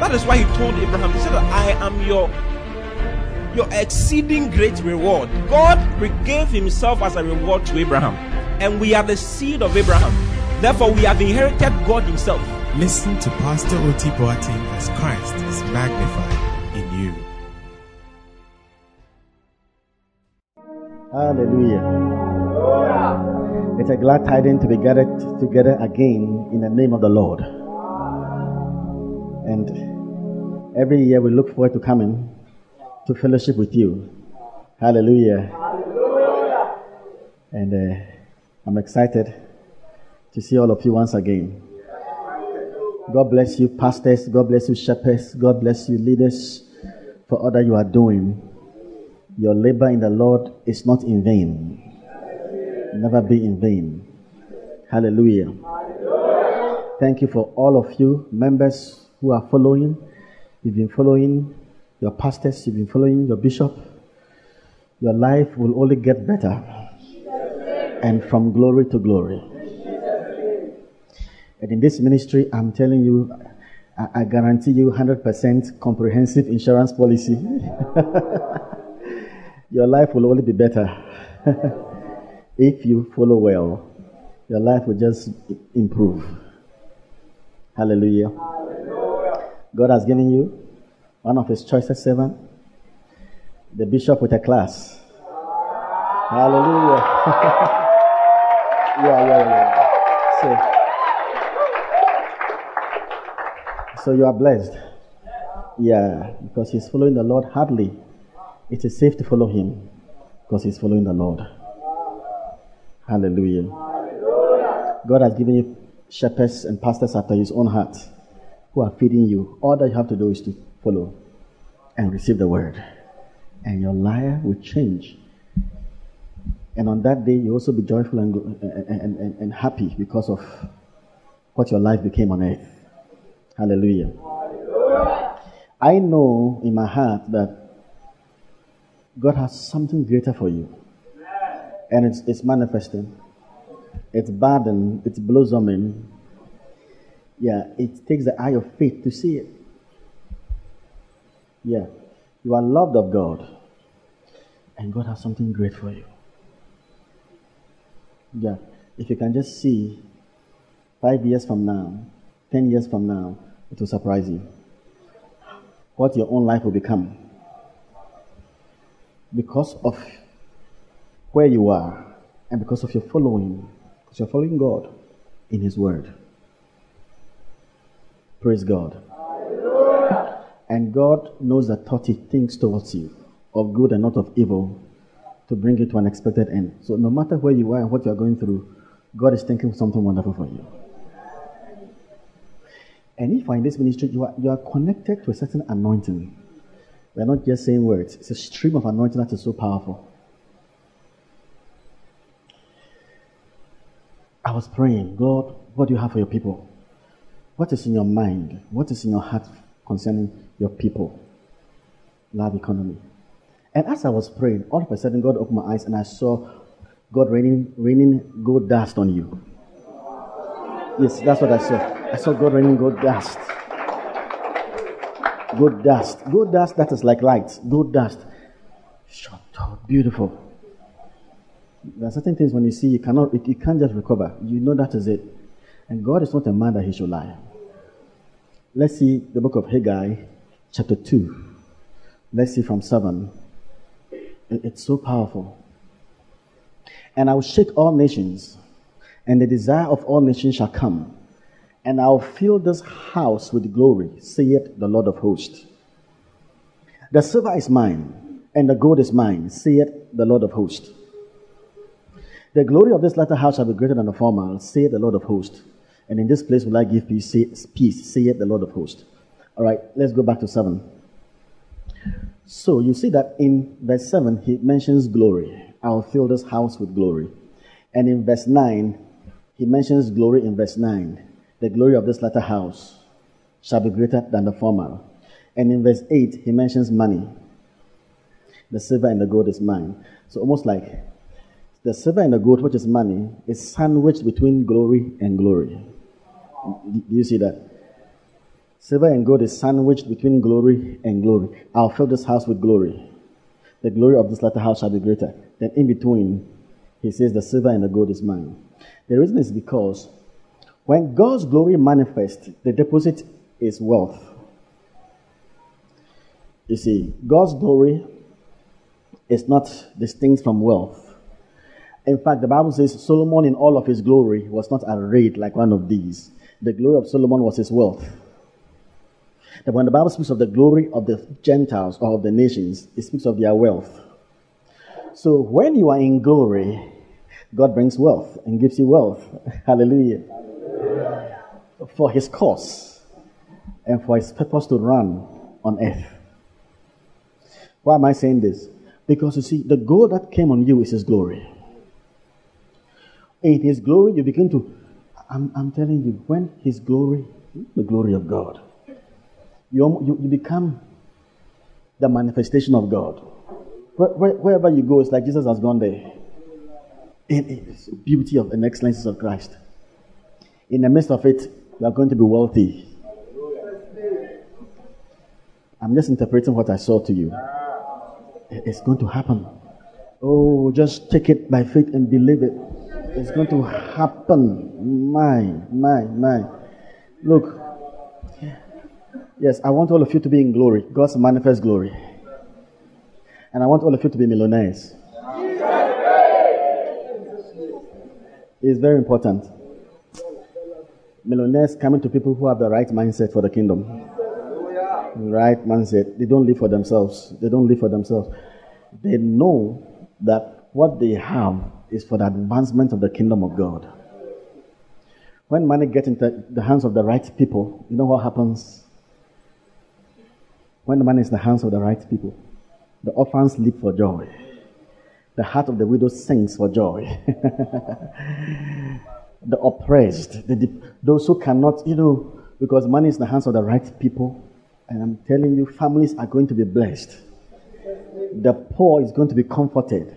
that is why He told Abraham, He said, I am your your exceeding great reward. God gave Himself as a reward to Abraham, and we are the seed of Abraham. Therefore, we have inherited God Himself. Listen to Pastor Oti Boateng as Christ is magnified in you. Hallelujah. It's a glad tidings to be gathered together again in the name of the Lord. And every year we look forward to coming to fellowship with you. Hallelujah. And uh, I'm excited to see all of you once again. God bless you, pastors. God bless you, shepherds. God bless you, leaders, for all that you are doing. Your labor in the Lord is not in vain. Never be in vain. Hallelujah. Thank you for all of you, members who are following. You've been following your pastors, you've been following your bishop. Your life will only get better and from glory to glory. And in this ministry, I'm telling you, I, I guarantee you 100% comprehensive insurance policy. Your life will only be better if you follow well. Your life will just improve. Hallelujah. God has given you one of His choicest servants, the bishop with a class. Hallelujah. yeah, yeah, yeah. So, So you are blessed. Yeah, because he's following the Lord hardly. It is safe to follow him because he's following the Lord. Hallelujah. God has given you shepherds and pastors after his own heart who are feeding you. All that you have to do is to follow and receive the word. And your life will change. And on that day, you also be joyful and, and, and, and happy because of what your life became on earth. Hallelujah. I know in my heart that God has something greater for you. And it's, it's manifesting. It's budding. It's blossoming. Yeah, it takes the eye of faith to see it. Yeah, you are loved of God. And God has something great for you. Yeah, if you can just see five years from now, ten years from now, it will surprise you. What your own life will become. Because of where you are and because of your following, because you're following God in His Word. Praise God. And God knows the thought He thinks towards you of good and not of evil to bring you to an expected end. So no matter where you are and what you are going through, God is thinking something wonderful for you. And if in this ministry, you are, you are connected to a certain anointing. We are not just saying words, it's a stream of anointing that is so powerful. I was praying, God, what do you have for your people? What is in your mind? What is in your heart concerning your people? Love economy. And as I was praying, all of a sudden God opened my eyes and I saw God raining, raining gold dust on you. Yes, that's what I saw. I saw God raining gold dust. Gold dust. Gold dust that is like light. Gold dust. Up. Beautiful. There are certain things when you see you cannot you can't just recover. You know that is it. And God is not a man that he should lie. Let's see the book of Haggai, chapter 2. Let's see from 7. It's so powerful. And I will shake all nations, and the desire of all nations shall come and I'll fill this house with glory, saith the Lord of hosts. The silver is mine, and the gold is mine, saith the Lord of hosts. The glory of this latter house shall be greater than the former, saith the Lord of hosts. And in this place will I give peace, peace saith the Lord of hosts. All right, let's go back to 7. So you see that in verse 7, he mentions glory. I'll fill this house with glory. And in verse 9, he mentions glory in verse 9. The glory of this latter house shall be greater than the former. And in verse 8, he mentions money. The silver and the gold is mine. So almost like the silver and the gold, which is money, is sandwiched between glory and glory. Do you see that? Silver and gold is sandwiched between glory and glory. I'll fill this house with glory. The glory of this latter house shall be greater. Then in between, he says, The silver and the gold is mine. The reason is because when God's glory manifests, the deposit is wealth. You see, God's glory is not distinct from wealth. In fact, the Bible says Solomon, in all of his glory, was not arrayed like one of these. The glory of Solomon was his wealth. That when the Bible speaks of the glory of the Gentiles or of the nations, it speaks of their wealth. So when you are in glory, God brings wealth and gives you wealth. Hallelujah. Hallelujah. For his cause and for his purpose to run on earth. Why am I saying this? Because you see, the gold that came on you is his glory. In his glory, you begin to, I'm, I'm telling you, when his glory, the glory of God, you, you, you become the manifestation of God. Where, where, wherever you go, it's like Jesus has gone there. In the beauty of and excellences of Christ. In the midst of it, you are going to be wealthy. I'm just interpreting what I saw to you. It's going to happen. Oh, just take it by faith and believe it. It's going to happen. My, my, my. Look. Yes, I want all of you to be in glory. God's manifest glory. And I want all of you to be millionaires. It's very important. Millionaires coming to people who have the right mindset for the kingdom. Right mindset. They don't live for themselves. They don't live for themselves. They know that what they have is for the advancement of the kingdom of God. When money gets into the hands of the right people, you know what happens? When the money is in the hands of the right people, the orphans leap for joy. The heart of the widow sings for joy. the oppressed, the, those who cannot, you know, because money is in the hands of the right people. And I'm telling you, families are going to be blessed. The poor is going to be comforted.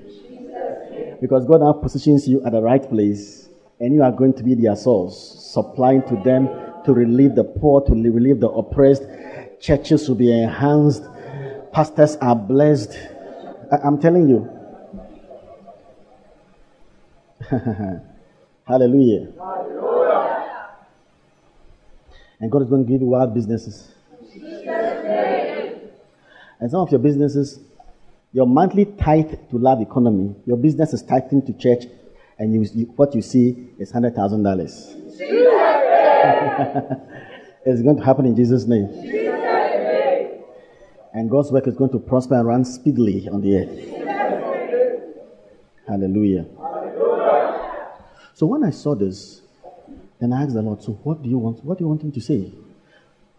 Because God now positions you at the right place, and you are going to be their source, supplying to them to relieve the poor, to relieve the oppressed. Churches will be enhanced. Pastors are blessed. I- I'm telling you. Hallelujah. Hallelujah. And God is going to give you wild businesses. And some of your businesses, your monthly tithe to love economy, your business is tithing to church, and you, you, what you see is hundred thousand dollars. it's going to happen in Jesus' name. And God's work is going to prosper and run speedily on the earth. Hallelujah. So when I saw this, then I asked the Lord, so what do you want? What do you want him to say?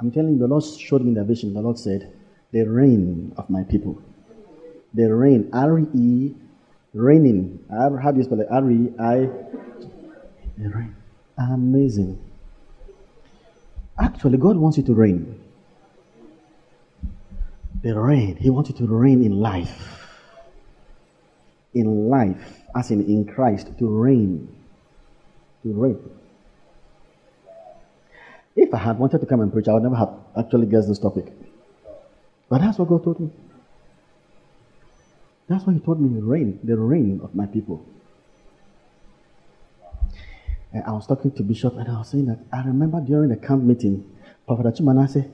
I'm telling you, the Lord showed me the vision. The Lord said, the reign of my people. The reign, R-E, reigning. How do you spell it? R-E-I, the reign. Amazing. Actually, God wants you to reign. The reign. He wants you to reign in life. In life, as in in Christ, to reign. To reign. If I had wanted to come and preach, I would never have actually guessed this topic. But that's what God told me. That's why He told me reign, the reign of my people. And I was talking to Bishop and I was saying that I remember during the camp meeting, Prophet Achimanase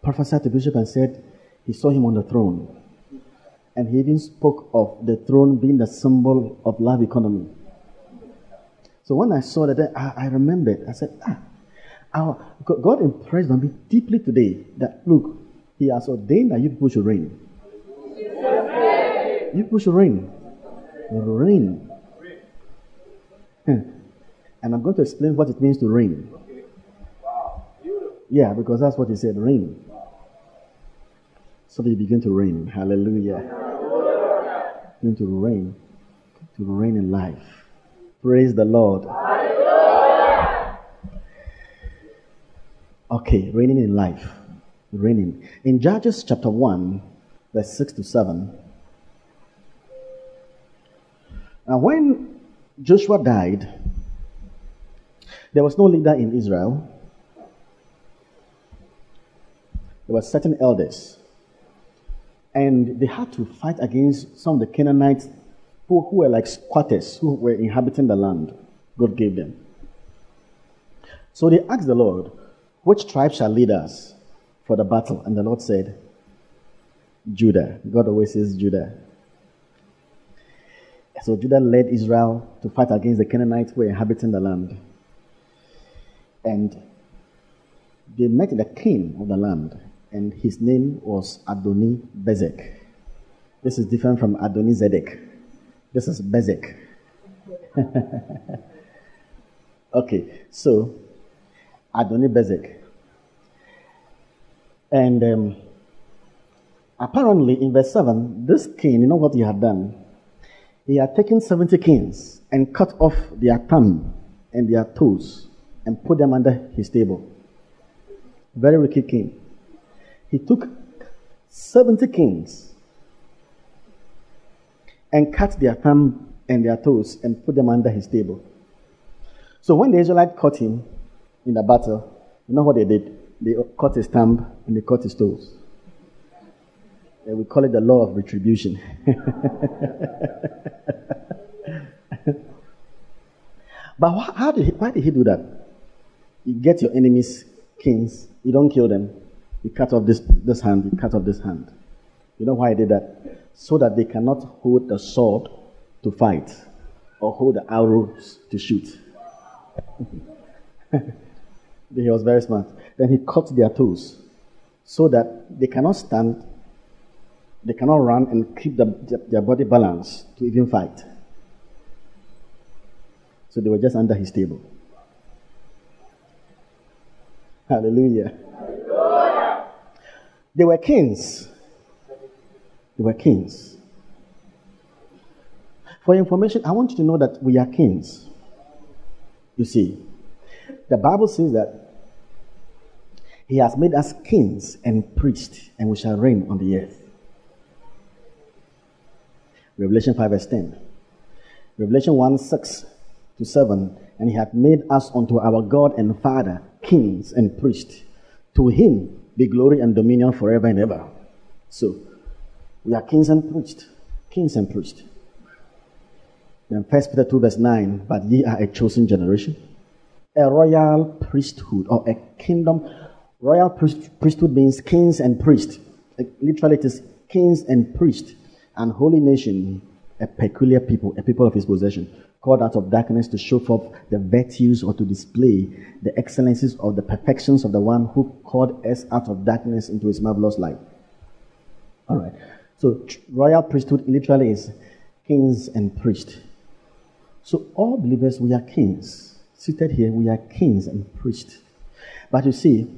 prophesied to Bishop and said he saw him on the throne. And he even spoke of the throne being the symbol of love economy. So when I saw that, I, I remembered. I said, ah, our, God impressed on me deeply today that, look, He has ordained that you people should reign. You push should reign. Reign. Hmm. And I'm going to explain what it means to reign. Yeah, because that's what He said reign. So they begin to reign. Hallelujah. Begin to reign. To reign in life. Praise the Lord. Okay, reigning in life. Reigning. In Judges chapter 1, verse 6 to 7. Now, when Joshua died, there was no leader in Israel. There were certain elders. And they had to fight against some of the Canaanites who, who were like squatters, who were inhabiting the land God gave them. So they asked the Lord, Which tribe shall lead us for the battle? And the Lord said, Judah. God always says Judah. So Judah led Israel to fight against the Canaanites who were inhabiting the land. And they met the king of the land, and his name was Adoni Bezek. This is different from Adoni Zedek. This is Bezek. okay, so Adoni Bezek. And um, apparently, in verse 7, this king, you know what he had done? He had taken 70 kings and cut off their thumb and their toes and put them under his table. Very wicked king. He took 70 kings and cut their thumb and their toes and put them under his table. So when the Israelites caught him in the battle, you know what they did? They cut his thumb and they cut his toes. And we call it the law of retribution. but why, how did he, why did he do that? You get your enemies, kings, you don't kill them. You cut off this, this hand, you cut off this hand. You know why I did that? So that they cannot hold the sword to fight or hold the arrows to shoot. he was very smart. Then he cut their toes so that they cannot stand, they cannot run and keep the, their body balanced to even fight. So they were just under his table. Hallelujah. They were kings. They were kings. For information, I want you to know that we are kings. You see, the Bible says that He has made us kings and priests, and we shall reign on the earth. Revelation 5, verse 10. Revelation 1, 6 to 7. And He hath made us unto our God and Father kings and priests. To Him be glory and dominion forever and ever. So, we are kings and priests. Kings and priests. Then First Peter 2 verse 9, but ye are a chosen generation, a royal priesthood or a kingdom. Royal priest, priesthood means kings and priests. Literally it is kings and priests, and holy nation, a peculiar people, a people of his possession, called out of darkness to show forth the virtues or to display the excellencies or the perfections of the one who called us out of darkness into his marvelous light. All right. So royal priesthood literally is kings and priests. So, all believers, we are kings. Seated here, we are kings and priests. But you see,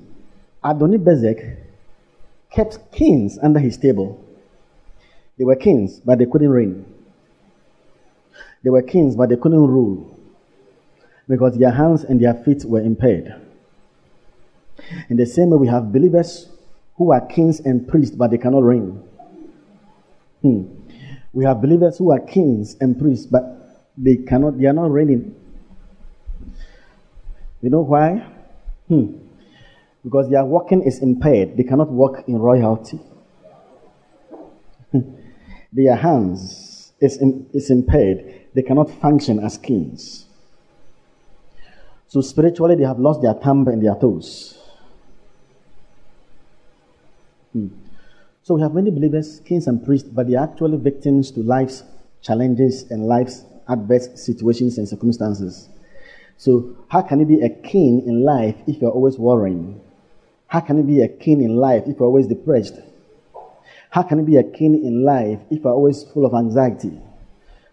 Adonibezek kept kings under his table. They were kings, but they couldn't reign. They were kings, but they couldn't rule because their hands and their feet were impaired. In the same way, we have believers who are kings and priests, but they cannot reign. Hmm. We have believers who are kings and priests, but they cannot, they are not reigning. You know why? Hmm. Because their walking is impaired. They cannot walk in royalty. Their hands is, is impaired. They cannot function as kings. So spiritually, they have lost their thumb and their toes. Hmm. So we have many believers, kings and priests, but they are actually victims to life's challenges and life's adverse situations and circumstances. So, how can you be a king in life if you're always worrying? How can you be a king in life if you're always depressed? How can you be a king in life if you're always full of anxiety?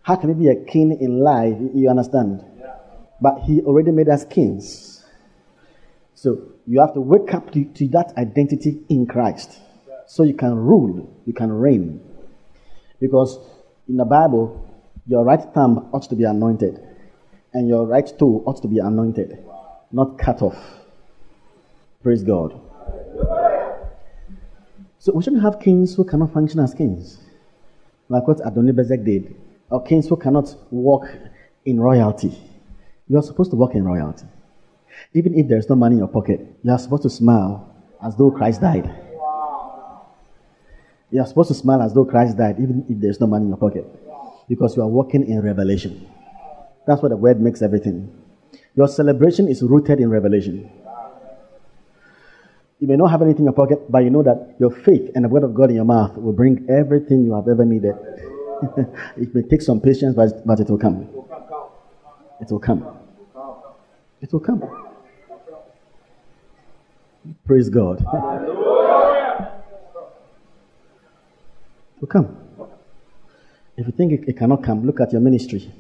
How can you be a king in life? You understand? But he already made us kings. So you have to wake up to, to that identity in Christ. So you can rule, you can reign. Because in the Bible, your right thumb ought to be anointed, and your right toe ought to be anointed, not cut off. Praise God. So we shouldn't have kings who cannot function as kings, like what Adonibezek did, or kings who cannot walk in royalty. You are supposed to walk in royalty. Even if there's no money in your pocket, you are supposed to smile as though Christ died. You are supposed to smile as though Christ died, even if there's no money in your pocket, because you are walking in revelation. That's what the word makes everything. Your celebration is rooted in revelation. You may not have anything in your pocket, but you know that your faith and the word of God in your mouth will bring everything you have ever needed. it may take some patience, but, but it will come. It will come. It will come. Praise God. it will come. If you think it, it cannot come, look at your ministry,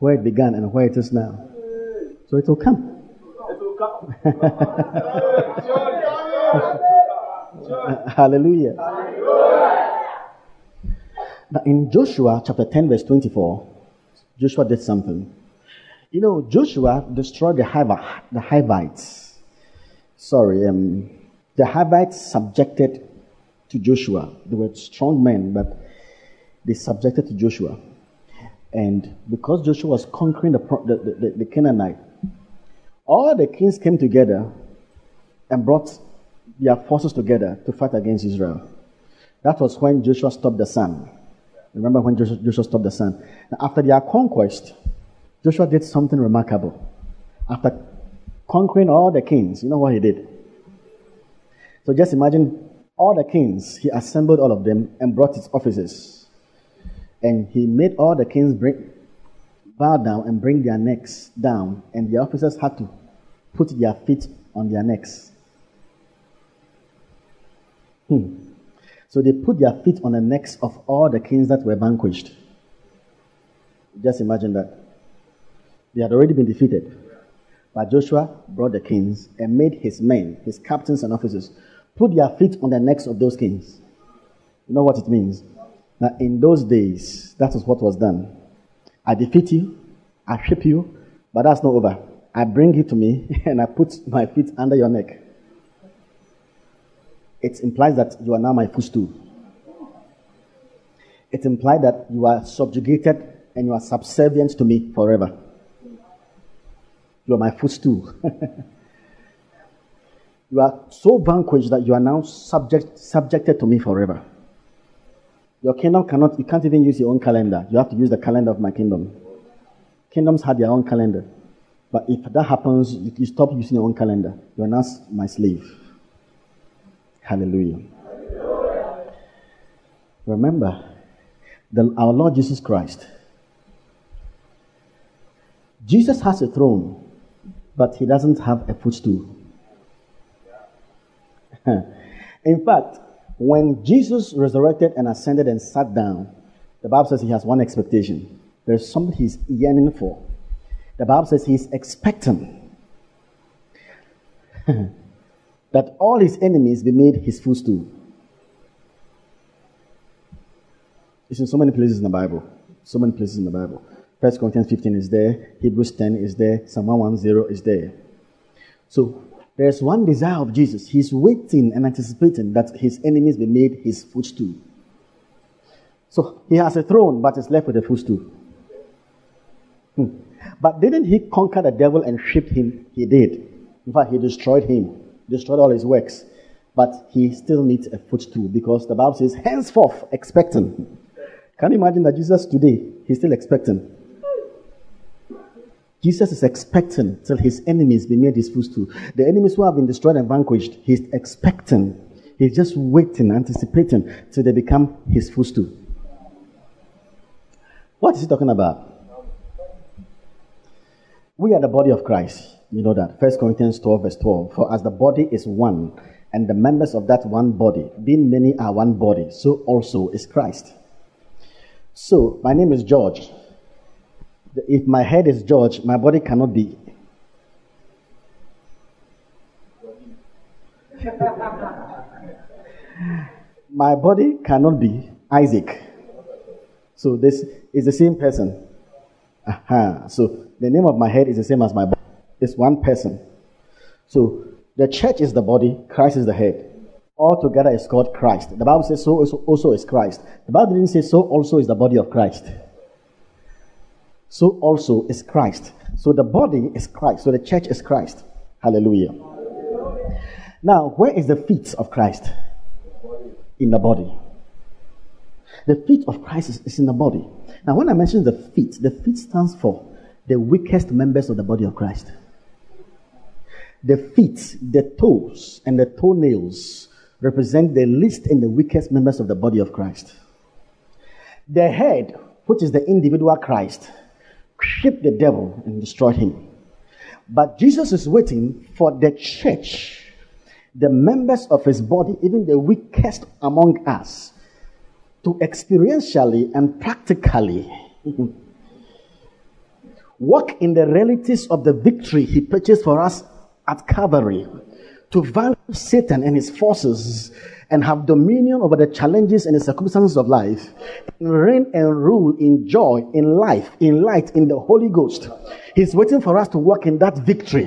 where it began and where it is now. So it will come. it will come. Hallelujah. Now in Joshua chapter 10, verse 24, Joshua did something. You know, Joshua destroyed the, Hivites. The Hivites. Sorry, um, the Hivites subjected to Joshua. They were strong men, but they subjected to Joshua. And because Joshua was conquering the, the, the, the Canaanite, all the kings came together and brought their forces together to fight against Israel. That was when Joshua stopped the sun. Remember when Joshua, stopped the sun? Now, after their conquest, Joshua did something remarkable. After conquering all the kings, you know what he did? So just imagine all the kings, he assembled all of them and brought his officers. And he made all the kings bring, bow down and bring their necks down, and the officers had to put their feet on their necks. Hmm. So they put their feet on the necks of all the kings that were vanquished. Just imagine that. They had already been defeated. But Joshua brought the kings and made his men, his captains and officers, put their feet on the necks of those kings. You know what it means? Now, in those days, that was what was done. I defeat you, I ship you, but that's not over. I bring you to me and I put my feet under your neck it implies that you are now my footstool. It implies that you are subjugated and you are subservient to me forever. You are my footstool. you are so vanquished that you are now subject, subjected to me forever. Your kingdom cannot, you can't even use your own calendar. You have to use the calendar of my kingdom. Kingdoms have their own calendar. But if that happens, you, you stop using your own calendar. You are now my slave. Hallelujah. Remember, the, our Lord Jesus Christ. Jesus has a throne, but he doesn't have a footstool. In fact, when Jesus resurrected and ascended and sat down, the Bible says he has one expectation. There's something he's yearning for. The Bible says he's expecting. that all his enemies be made his footstool. It's in so many places in the Bible. So many places in the Bible. First Corinthians 15 is there, Hebrews 10 is there, Psalm 110 is there. So there's one desire of Jesus. He's waiting and anticipating that his enemies be made his footstool. So he has a throne, but is left with a footstool. Hmm. But didn't he conquer the devil and ship him? He did. In fact, he destroyed him destroyed all his works. But he still needs a footstool because the Bible says, henceforth, expecting. Can you imagine that Jesus today, he's still expecting? Jesus is expecting till his enemies be made his footstool. The enemies who have been destroyed and vanquished, he's expecting. He's just waiting, anticipating till they become his footstool. What is he talking about? We are the body of Christ. You know that. First Corinthians 12, verse 12. For as the body is one, and the members of that one body, being many are one body, so also is Christ. So, my name is George. If my head is George, my body cannot be. my body cannot be Isaac. So this is the same person. Aha. So the name of my head is the same as my body. It's one person. So the church is the body, Christ is the head. All together is called Christ. The Bible says so also is Christ. The Bible didn't say so also is the body of Christ. So also is Christ. So the body is Christ. So the church is Christ. Hallelujah. Now, where is the feet of Christ? In the body. The feet of Christ is, is in the body. Now, when I mention the feet, the feet stands for the weakest members of the body of Christ. The feet, the toes, and the toenails represent the least and the weakest members of the body of Christ. The head, which is the individual Christ, whipped the devil and destroyed him. But Jesus is waiting for the church, the members of his body, even the weakest among us, to experientially and practically walk in the realities of the victory he purchased for us at Calvary to vanquish Satan and his forces and have dominion over the challenges and the circumstances of life, reign and rule in joy, in life, in light, in the Holy Ghost. He's waiting for us to walk in that victory.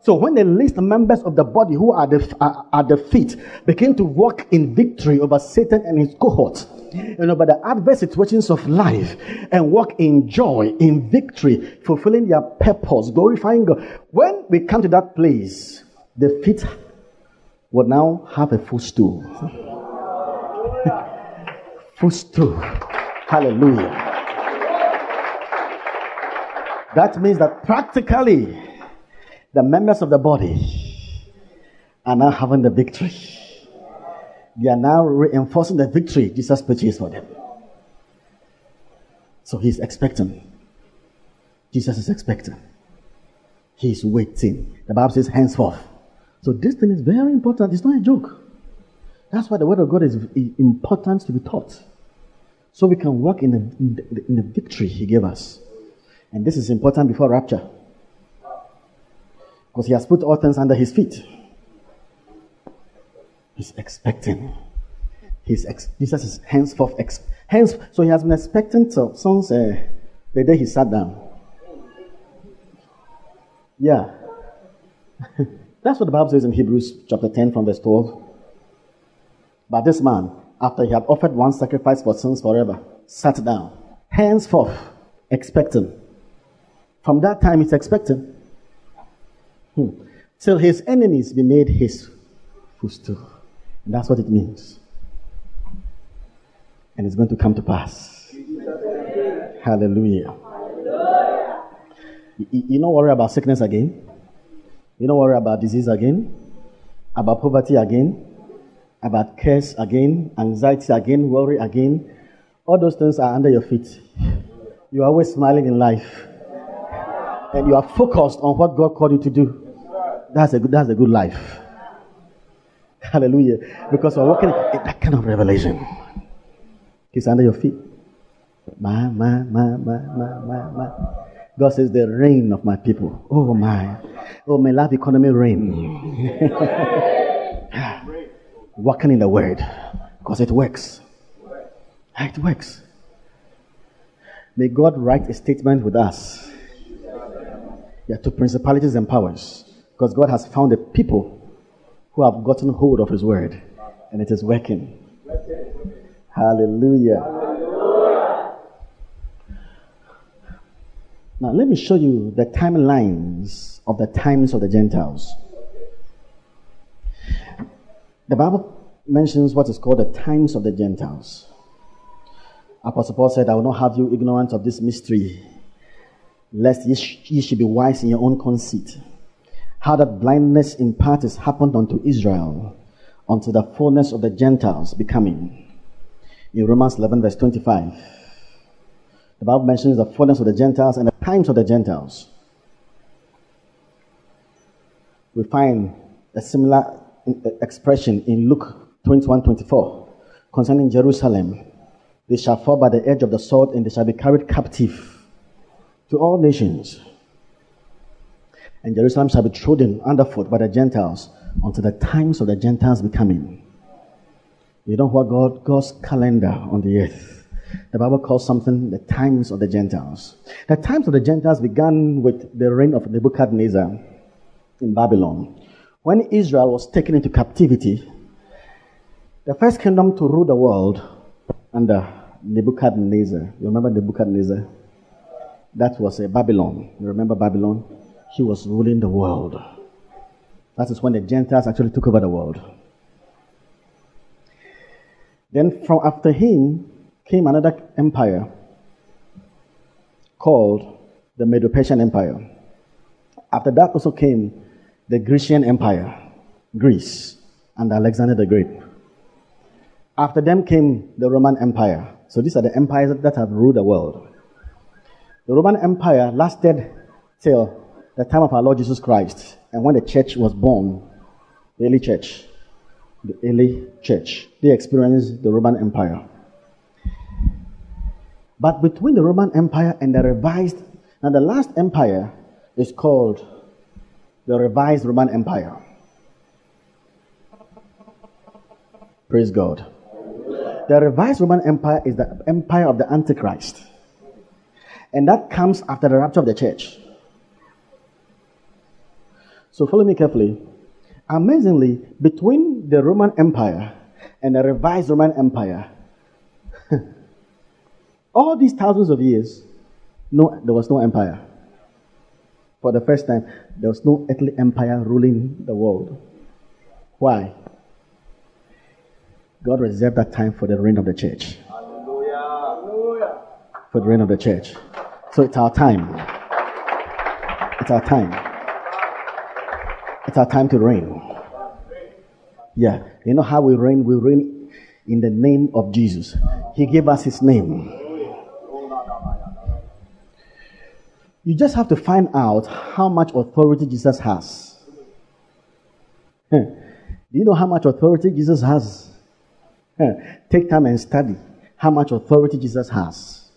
So when the least members of the body who are the, are, are the feet begin to walk in victory over Satan and his cohorts, know, over the adverse situations of life and walk in joy, in victory, fulfilling their purpose, glorifying God. When we come to that place, the feet will now have a footstool. footstool. Hallelujah. That means that practically the members of the body are now having the victory. They are now reinforcing the victory Jesus purchased for them. So he's expecting. Jesus is expecting. He's waiting. The Bible says, henceforth. So this thing is very important. It's not a joke. That's why the word of God is important to be taught. So we can walk in the, in the, in the victory he gave us. And this is important before rapture. Because he has put all things under his feet. He's expecting. He's ex- Jesus is henceforth ex- hence. So he has been expecting so, since uh, the day he sat down. Yeah. That's what the Bible says in Hebrews chapter 10 from verse 12. But this man, after he had offered one sacrifice for sins forever, sat down, henceforth expecting. From that time, he's expecting. Hmm. Till his enemies be made his footstool. And that's what it means. And it's going to come to pass. Hallelujah. You, you don't worry about sickness again. You don't worry about disease again. About poverty again. About curse again. Anxiety again. Worry again. All those things are under your feet. You are always smiling in life. And you are focused on what God called you to do. That's a good, that's a good life. Hallelujah. Because we're walking in that kind of revelation. He's under your feet. My, my, my, my, my, my, my. God says, the reign of my people. Oh, my. Oh, my life economy reign. Ah. Walking in the word. Because it works. Ah, it works. May God write a statement with us. Yeah, to principalities and powers. Because God has found a people who have gotten hold of His word, and it is working. Hallelujah. Now, let me show you the timelines of the times of the Gentiles. The Bible mentions what is called the times of the Gentiles. Apostle Paul said, I will not have you ignorant of this mystery, lest ye, sh- ye should be wise in your own conceit how that blindness in part is happened unto Israel unto the fullness of the Gentiles becoming. In Romans 11, verse 25, the Bible mentions the fullness of the Gentiles and the times of the Gentiles. We find a similar uh, expression in Luke 21 24 concerning Jerusalem. They shall fall by the edge of the sword and they shall be carried captive to all nations and Jerusalem shall be trodden underfoot by the Gentiles until the times of the Gentiles be coming. You know what God, God's calendar on the earth. The Bible calls something the times of the Gentiles. The times of the Gentiles began with the reign of Nebuchadnezzar in Babylon. When Israel was taken into captivity, the first kingdom to rule the world under Nebuchadnezzar. You remember Nebuchadnezzar? That was a Babylon. You remember Babylon? He was ruling the world. That is when the Gentiles actually took over the world. Then from after him came another empire called the Medo-Persian Empire. After that also came the Grecian Empire, Greece, and Alexander the Great. After them came the Roman Empire. So these are the empires that have ruled the world. The Roman Empire lasted till the time of our Lord Jesus Christ and when the church was born, the early church, the early church, they experienced the Roman Empire. But between the Roman Empire and the revised, now the last empire is called the revised Roman Empire. Praise God. The revised Roman Empire is the empire of the Antichrist. And that comes after the rapture of the church. So follow me carefully. Amazingly, between the Roman Empire and the revised Roman Empire, all these thousands of years, no, there was no empire. For the first time, there was no earthly empire ruling the world. Why? God reserved that time for the reign of the church. Hallelujah. For the reign of the church. So it's our time. It's our time. It's our time to reign. Yeah. You know how we reign? We reign in the name of Jesus. He gave us his name. You just have to find out how much authority Jesus has. Do you know how much authority Jesus has? Take time and study how much authority Jesus has.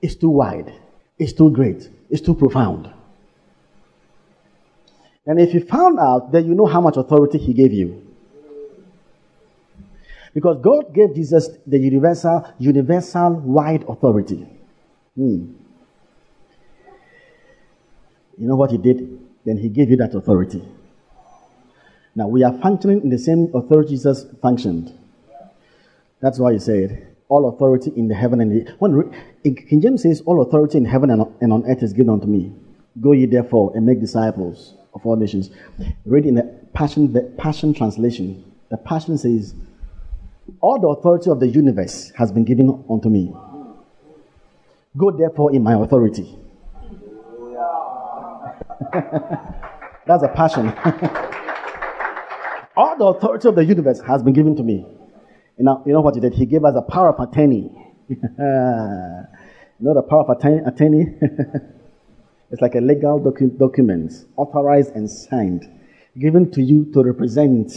It's too wide, it's too great, it's too profound. And if you found out, then you know how much authority he gave you. Because God gave Jesus the universal, universal wide authority. Hmm. You know what he did? Then he gave you that authority. Now we are functioning in the same authority Jesus functioned. That's why he said, All authority in the heaven and the when King James says, All authority in heaven and on earth is given unto me. Go ye therefore and make disciples of all nations. Read in the Passion, the Passion translation. The Passion says, All the authority of the universe has been given unto me. Go therefore in my authority. That's a passion. All the authority of the universe has been given to me. You know, you know what he did? He gave us a power of attorney. you know the power of attorney? It's like a legal docu- document, authorized and signed, given to you to represent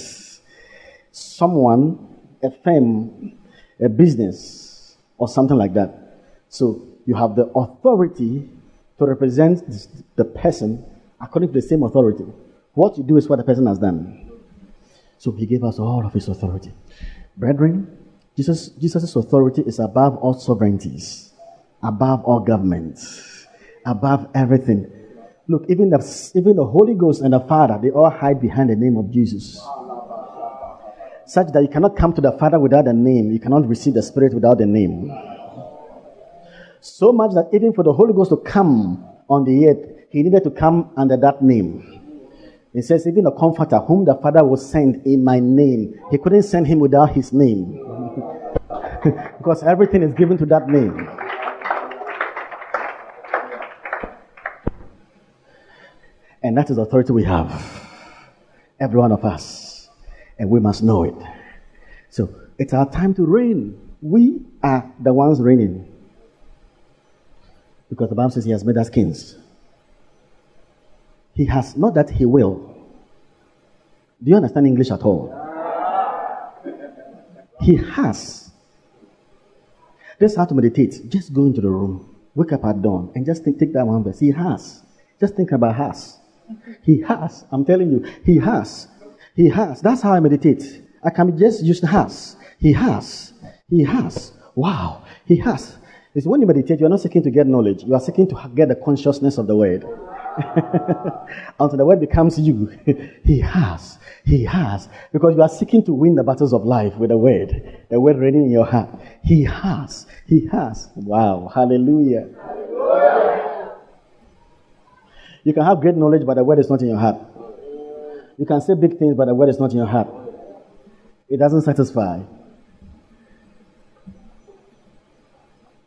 someone, a firm, a business, or something like that. So you have the authority to represent the person according to the same authority. What you do is what the person has done. So he gave us all of his authority. Brethren, Jesus, Jesus' authority is above all sovereignties, above all governments, above everything. Look, even the, even the Holy Ghost and the Father, they all hide behind the name of Jesus. Such that you cannot come to the Father without the name, you cannot receive the Spirit without the name. So much that even for the Holy Ghost to come on the earth, he needed to come under that name. He says, even a comforter whom the Father will send in my name, he couldn't send him without his name. because everything is given to that name. And that is the authority we have. Every one of us. And we must know it. So it's our time to reign. We are the ones reigning. Because the Bible says he has made us kings. He has, not that he will. Do you understand English at all? He has. Just how to meditate. Just go into the room, wake up at dawn, and just think, take that one verse. He has. Just think about has. He has. I'm telling you, he has. He has. That's how I meditate. I can just used has. He has. He has. Wow. He has. It's when you meditate, you are not seeking to get knowledge. You are seeking to get the consciousness of the word. Until the word becomes you. he has. He has. Because you are seeking to win the battles of life with the word. The word reigning in your heart. He has. He has. Wow. Hallelujah. Hallelujah. You can have great knowledge, but the word is not in your heart. You can say big things, but the word is not in your heart. It doesn't satisfy.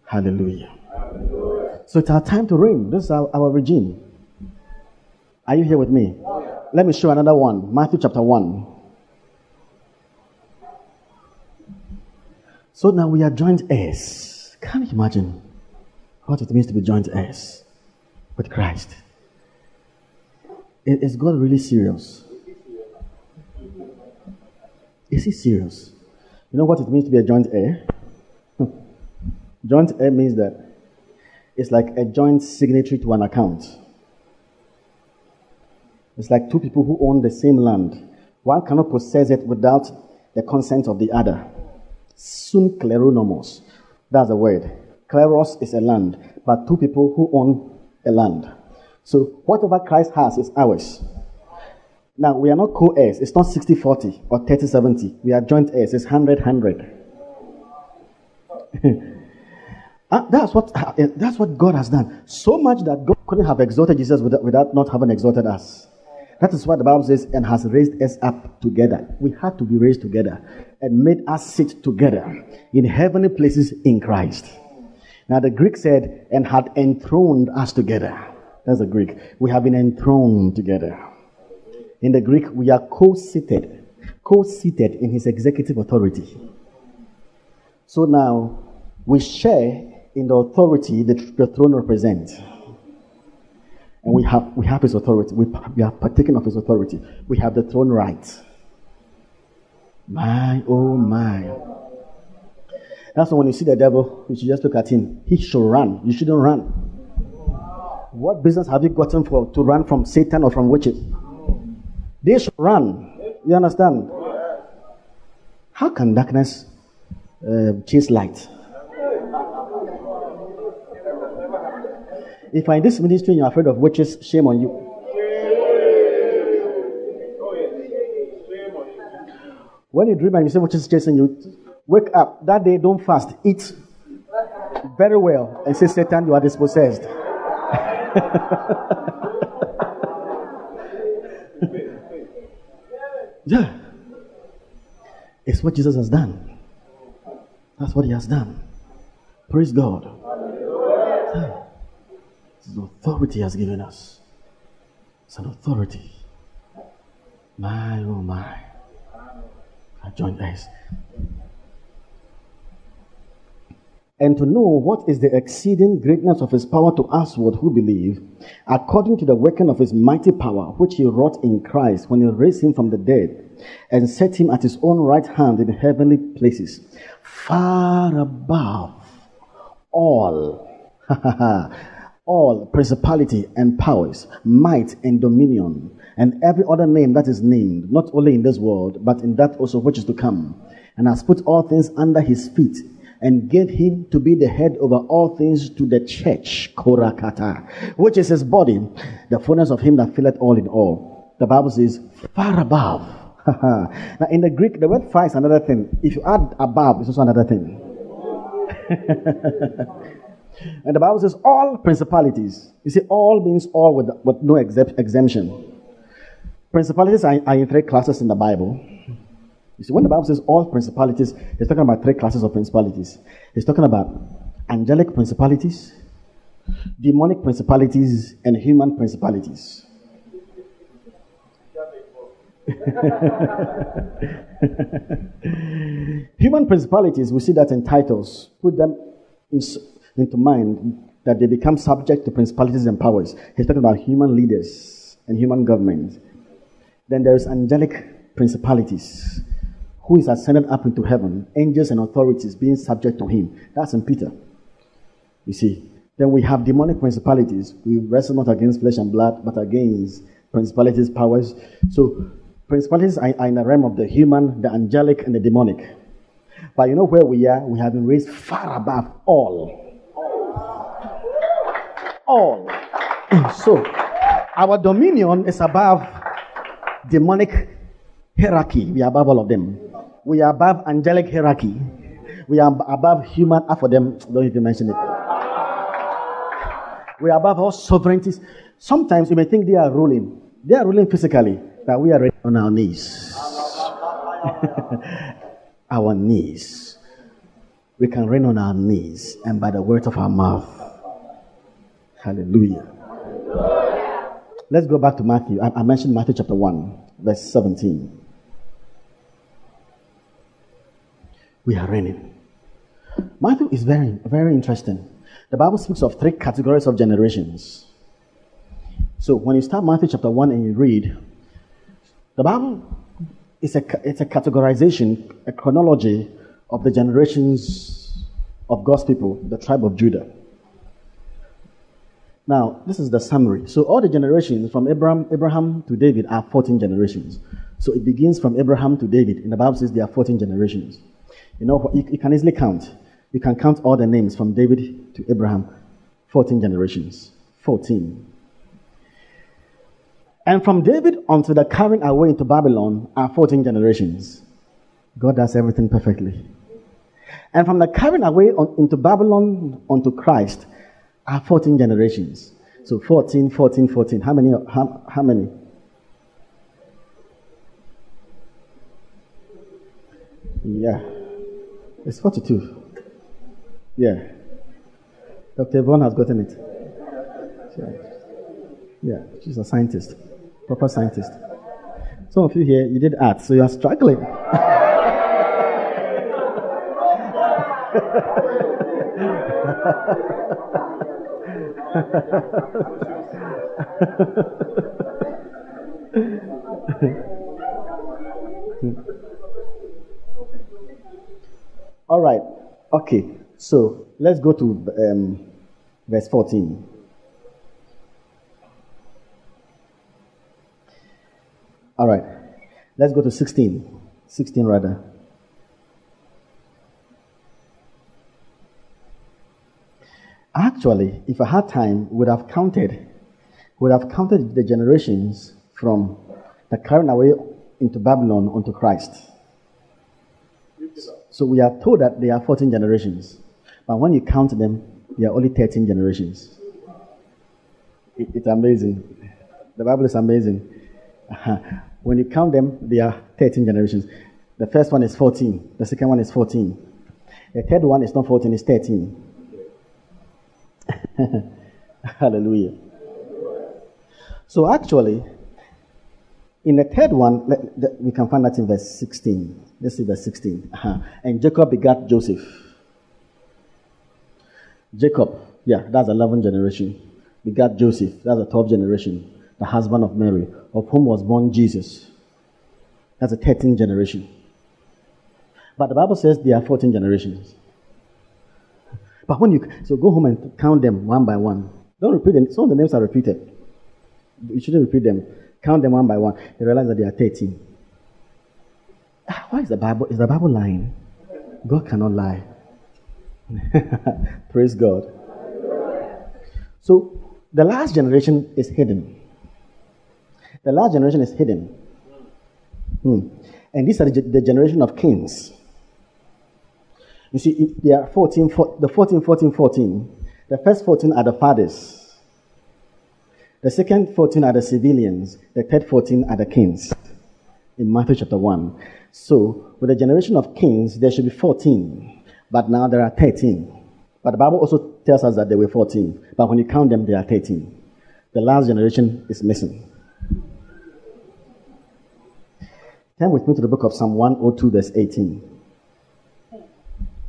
Hallelujah. So it's our time to reign. This is our, our regime. Are you here with me? Let me show another one. Matthew chapter 1. So now we are joint heirs. Can you imagine what it means to be joint heirs with Christ? Is God really serious? Is he serious? You know what it means to be a joint heir? joint heir means that it's like a joint signatory to an account. It's like two people who own the same land. One cannot possess it without the consent of the other. Sun kleronomos. That's the word. Kleros is a land, but two people who own a land. So whatever Christ has is ours. Now, we are not co heirs. It's not 60 40 or 30 70. We are joint heirs. It's 100 100. uh, that's, what, uh, that's what God has done. So much that God couldn't have exalted Jesus without, without not having exalted us. That is what the Bible says, and has raised us up together. We had to be raised together and made us sit together in heavenly places in Christ. Now, the Greek said, and had enthroned us together. That's the Greek. We have been enthroned together. In the Greek, we are co seated, co seated in his executive authority. So now we share in the authority that the throne represents. And we have, we have his authority. We, we have partaken of his authority. We have the throne right. My, oh my. That's when you see the devil, you should just look at him. He should run. You shouldn't run. What business have you gotten for to run from Satan or from witches? They should run. You understand? How can darkness uh, chase light? If in this ministry you're afraid of witches, shame on you. When you dream and you say witches chasing you, wake up. That day, don't fast. Eat very well and say, Satan, you are dispossessed. Yeah. It's what Jesus has done. That's what he has done. Praise God. It's an authority he has given us. It's an authority. My, oh my. I joined us and to know what is the exceeding greatness of his power to usward who believe, according to the working of his mighty power, which he wrought in Christ when he raised him from the dead and set him at his own right hand in heavenly places, far above all, all principality and powers, might and dominion, and every other name that is named, not only in this world, but in that also which is to come, and has put all things under his feet and gave him to be the head over all things to the church, Korakata, which is his body, the fullness of him that filleth all in all. The Bible says, far above. now, in the Greek, the word far is another thing. If you add above, it's also another thing. and the Bible says, all principalities. You see, all means all with, with no exemption. Principalities are, are in three classes in the Bible. You see, when the Bible says all principalities, it's talking about three classes of principalities. It's talking about angelic principalities, demonic principalities, and human principalities. human principalities, we see that in titles. Put them in, into mind that they become subject to principalities and powers. He's talking about human leaders and human government. Then there's angelic principalities who is ascended up into heaven, angels and authorities being subject to him. That's in Peter. You see. Then we have demonic principalities. We wrestle not against flesh and blood, but against principalities, powers. So Principalities are, are in the realm of the human, the angelic, and the demonic. But you know where we are? We have been raised far above all. All. So, our dominion is above demonic hierarchy. We are above all of them. We are above angelic hierarchy. We are above human. Half of them don't even mention it. We are above all sovereignties. Sometimes you may think they are ruling. They are ruling physically, but we are on our knees. our knees. We can reign on our knees and by the words of our mouth. Hallelujah. Let's go back to Matthew. I, I mentioned Matthew chapter 1, verse 17. We are reigning. Matthew is very, very interesting. The Bible speaks of three categories of generations. So when you start Matthew chapter 1 and you read, the Bible is a, it's a categorization, a chronology of the generations of God's people, the tribe of Judah. Now, this is the summary. So all the generations from Abraham, Abraham to David are 14 generations. So it begins from Abraham to David. In the Bible says there are 14 generations. You know, you, you can easily count. You can count all the names from David to Abraham. 14 generations. 14. And from David unto the carrying away into Babylon are 14 generations. God does everything perfectly. And from the carrying away on, into Babylon unto Christ are 14 generations. So 14, 14, 14. How many? How, how many? Yeah. It's 42. Yeah. Dr. Yvonne has gotten it. Yeah, she's a scientist, proper scientist. Some of you here, you did art, so you are struggling. All right. Okay. So let's go to um, verse 14. All right. Let's go to 16. 16 rather. Actually, if I had time, would have counted, would have counted the generations from the carrying away into Babylon unto Christ. So we are told that there are 14 generations. But when you count them, there are only 13 generations. It, it's amazing. The Bible is amazing. when you count them, there are 13 generations. The first one is 14. The second one is 14. The third one is not 14, it's 13. Hallelujah. So actually, in the third one, we can find that in verse 16. Let's see verse 16. Uh-huh. And Jacob begat Joseph. Jacob, yeah, that's 11 generation. Begat Joseph, that's the 12th generation. The husband of Mary, of whom was born Jesus. That's the 13th generation. But the Bible says there are 14 generations. But when you, so go home and count them one by one. Don't repeat them. Some of the names are repeated. You shouldn't repeat them. Count them one by one. You realize that they are 13. Ah, why is the Bible, is the Bible lying? God cannot lie. Praise God. So the last generation is hidden. The last generation is hidden. Hmm. And these are the, generation of kings. You see, there are 14, the 14, 14, 14. The first 14 are the fathers. The second 14 are the civilians. The third 14 are the kings. In Matthew chapter 1. So, with the generation of kings, there should be 14. But now there are 13. But the Bible also tells us that there were 14. But when you count them, there are 13. The last generation is missing. Turn with me to the book of Psalm 102, verse 18.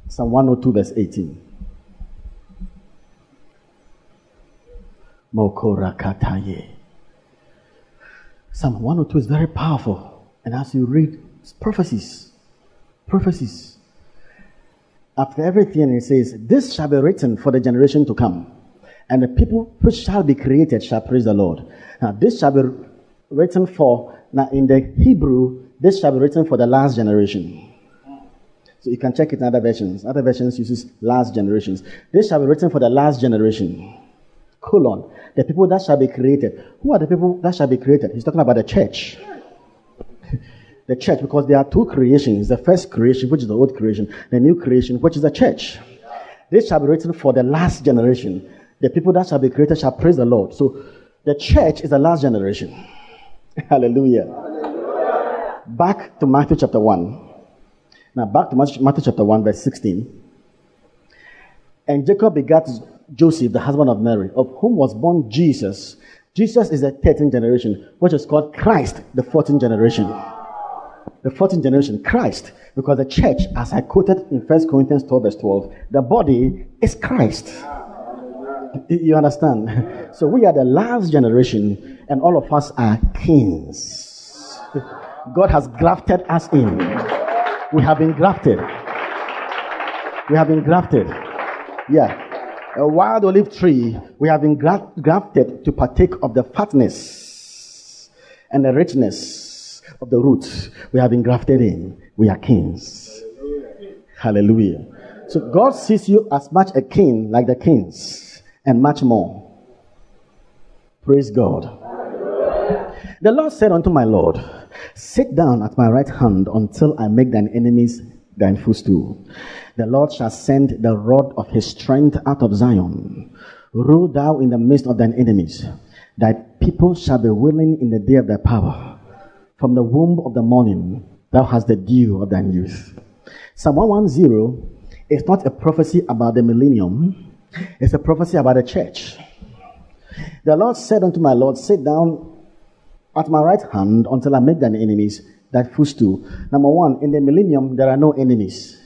Psalm 102, verse 18. Mokorakataye. Psalm 102 is very powerful. And as you read, prophecies. Prophecies. After everything, it says, This shall be written for the generation to come. And the people which shall be created shall praise the Lord. Now, this shall be written for, now in the Hebrew, this shall be written for the last generation. So you can check it in other versions. Other versions uses last generations. This shall be written for the last generation. Colon. The people that shall be created. Who are the people that shall be created? He's talking about the church. the church, because there are two creations. The first creation, which is the old creation, the new creation, which is the church. This shall be written for the last generation. The people that shall be created shall praise the Lord. So the church is the last generation. Hallelujah. Hallelujah. Back to Matthew chapter 1. Now, back to Matthew chapter 1, verse 16. And Jacob begat Joseph, the husband of Mary, of whom was born Jesus. Jesus is the 13th generation, which is called Christ, the 14th generation. The 14th generation, Christ, because the church, as I quoted in 1 Corinthians 12, verse 12, the body is Christ. You understand? So we are the last generation, and all of us are kings. God has grafted us in. We have been grafted. We have been grafted. Yeah. A wild olive tree, we have been gra- grafted to partake of the fatness and the richness of the roots. We have been grafted in. We are kings. Hallelujah. So God sees you as much a king like the kings and much more. Praise God. The Lord said unto my Lord, Sit down at my right hand until I make thine enemies thine footstool. The Lord shall send the rod of his strength out of Zion. Rule thou in the midst of thine enemies. Thy people shall be willing in the day of thy power. From the womb of the morning, thou hast the dew of thine youth. Psalm 110 is not a prophecy about the millennium, it's a prophecy about the church. The Lord said unto my Lord, Sit down at my right hand until I make thine enemies that footstool. Number one, in the millennium, there are no enemies.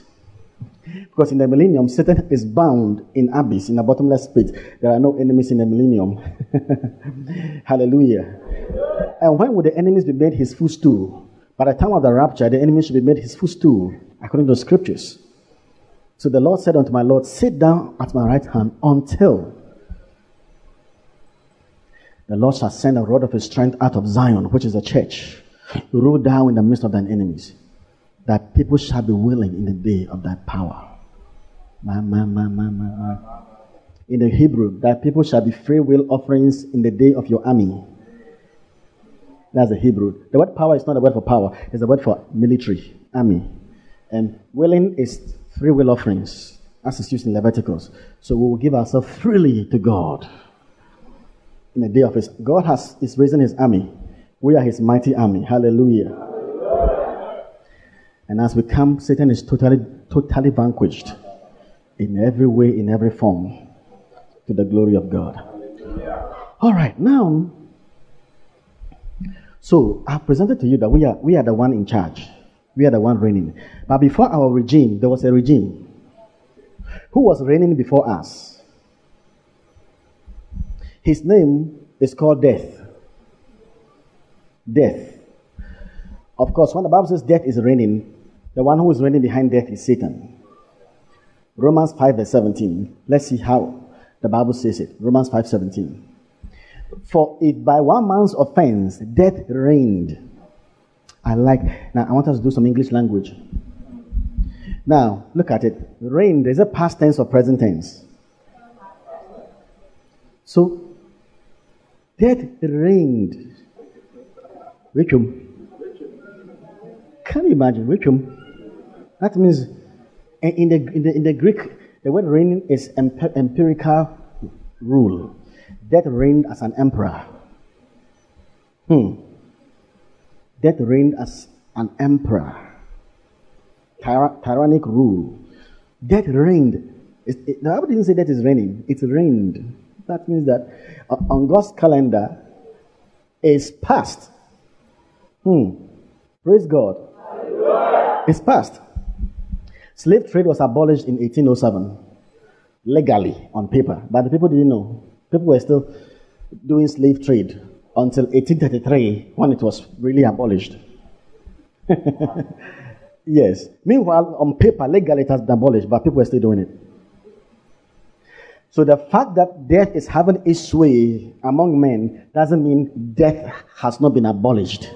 Because in the millennium, Satan is bound in abyss, in a bottomless pit. There are no enemies in the millennium. Hallelujah. And when would the enemies be made his footstool? By the time of the rapture, the enemies should be made his footstool, according to the scriptures. So the Lord said unto my Lord, Sit down at my right hand until the Lord shall send a rod of his strength out of Zion, which is the church, to rule down in the midst of thine enemies, that people shall be willing in the day of thy power. In the Hebrew, that people shall be free will offerings in the day of your army. That's the Hebrew. The word power is not a word for power, it's a word for military, army. And willing is free will offerings, as is used in Leviticus. So we will give ourselves freely to God in the day of his. God has is raising his army. We are his mighty army. Hallelujah. And as we come, Satan is totally, totally vanquished in every way, in every form, to the glory of God. All right, now, so I've presented to you that we are we are the one in charge. We are the one reigning. But before our regime, there was a regime. Who was reigning before us? His name is called death. Death. Of course, when the Bible says death is reigning, the one who is reigning behind death is Satan. Romans 5 verse 17. Let's see how the Bible says it. Romans 5 17. For if by one man's offense death reigned. I like, now I want us to do some English language. Now, look at it. Reigned is a past tense or present tense. So, Death reigned. Richum. Can you imagine? Richum. That means in the, in the, in the Greek, the word reigning is empirical rule. Death reigned as an emperor. Hmm. Death reigned as an emperor. Tyra- tyrannic rule. Death reigned. It, the Bible didn't say that is reigning. It reigned. That means that uh, on God's calendar is past. Hmm. Praise God. It's past. Slave trade was abolished in 1807, legally on paper, but the people didn't know. People were still doing slave trade until 1833 when it was really abolished. yes. Meanwhile, on paper, legally it has been abolished, but people were still doing it. So the fact that death is having its way among men doesn't mean death has not been abolished.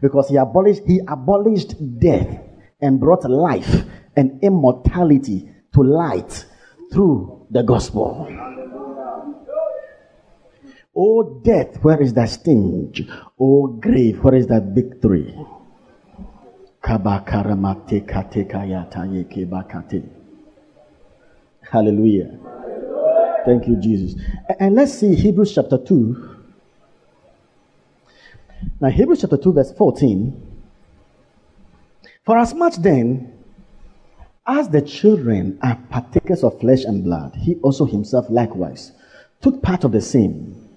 Because he abolished, he abolished death and brought life and immortality to light through the gospel. O death, where is that sting? O grave, where is that victory? Hallelujah. Thank you, Jesus. And let's see Hebrews chapter 2. Now, Hebrews chapter 2, verse 14. For as much then as the children are partakers of flesh and blood, he also himself likewise took part of the same,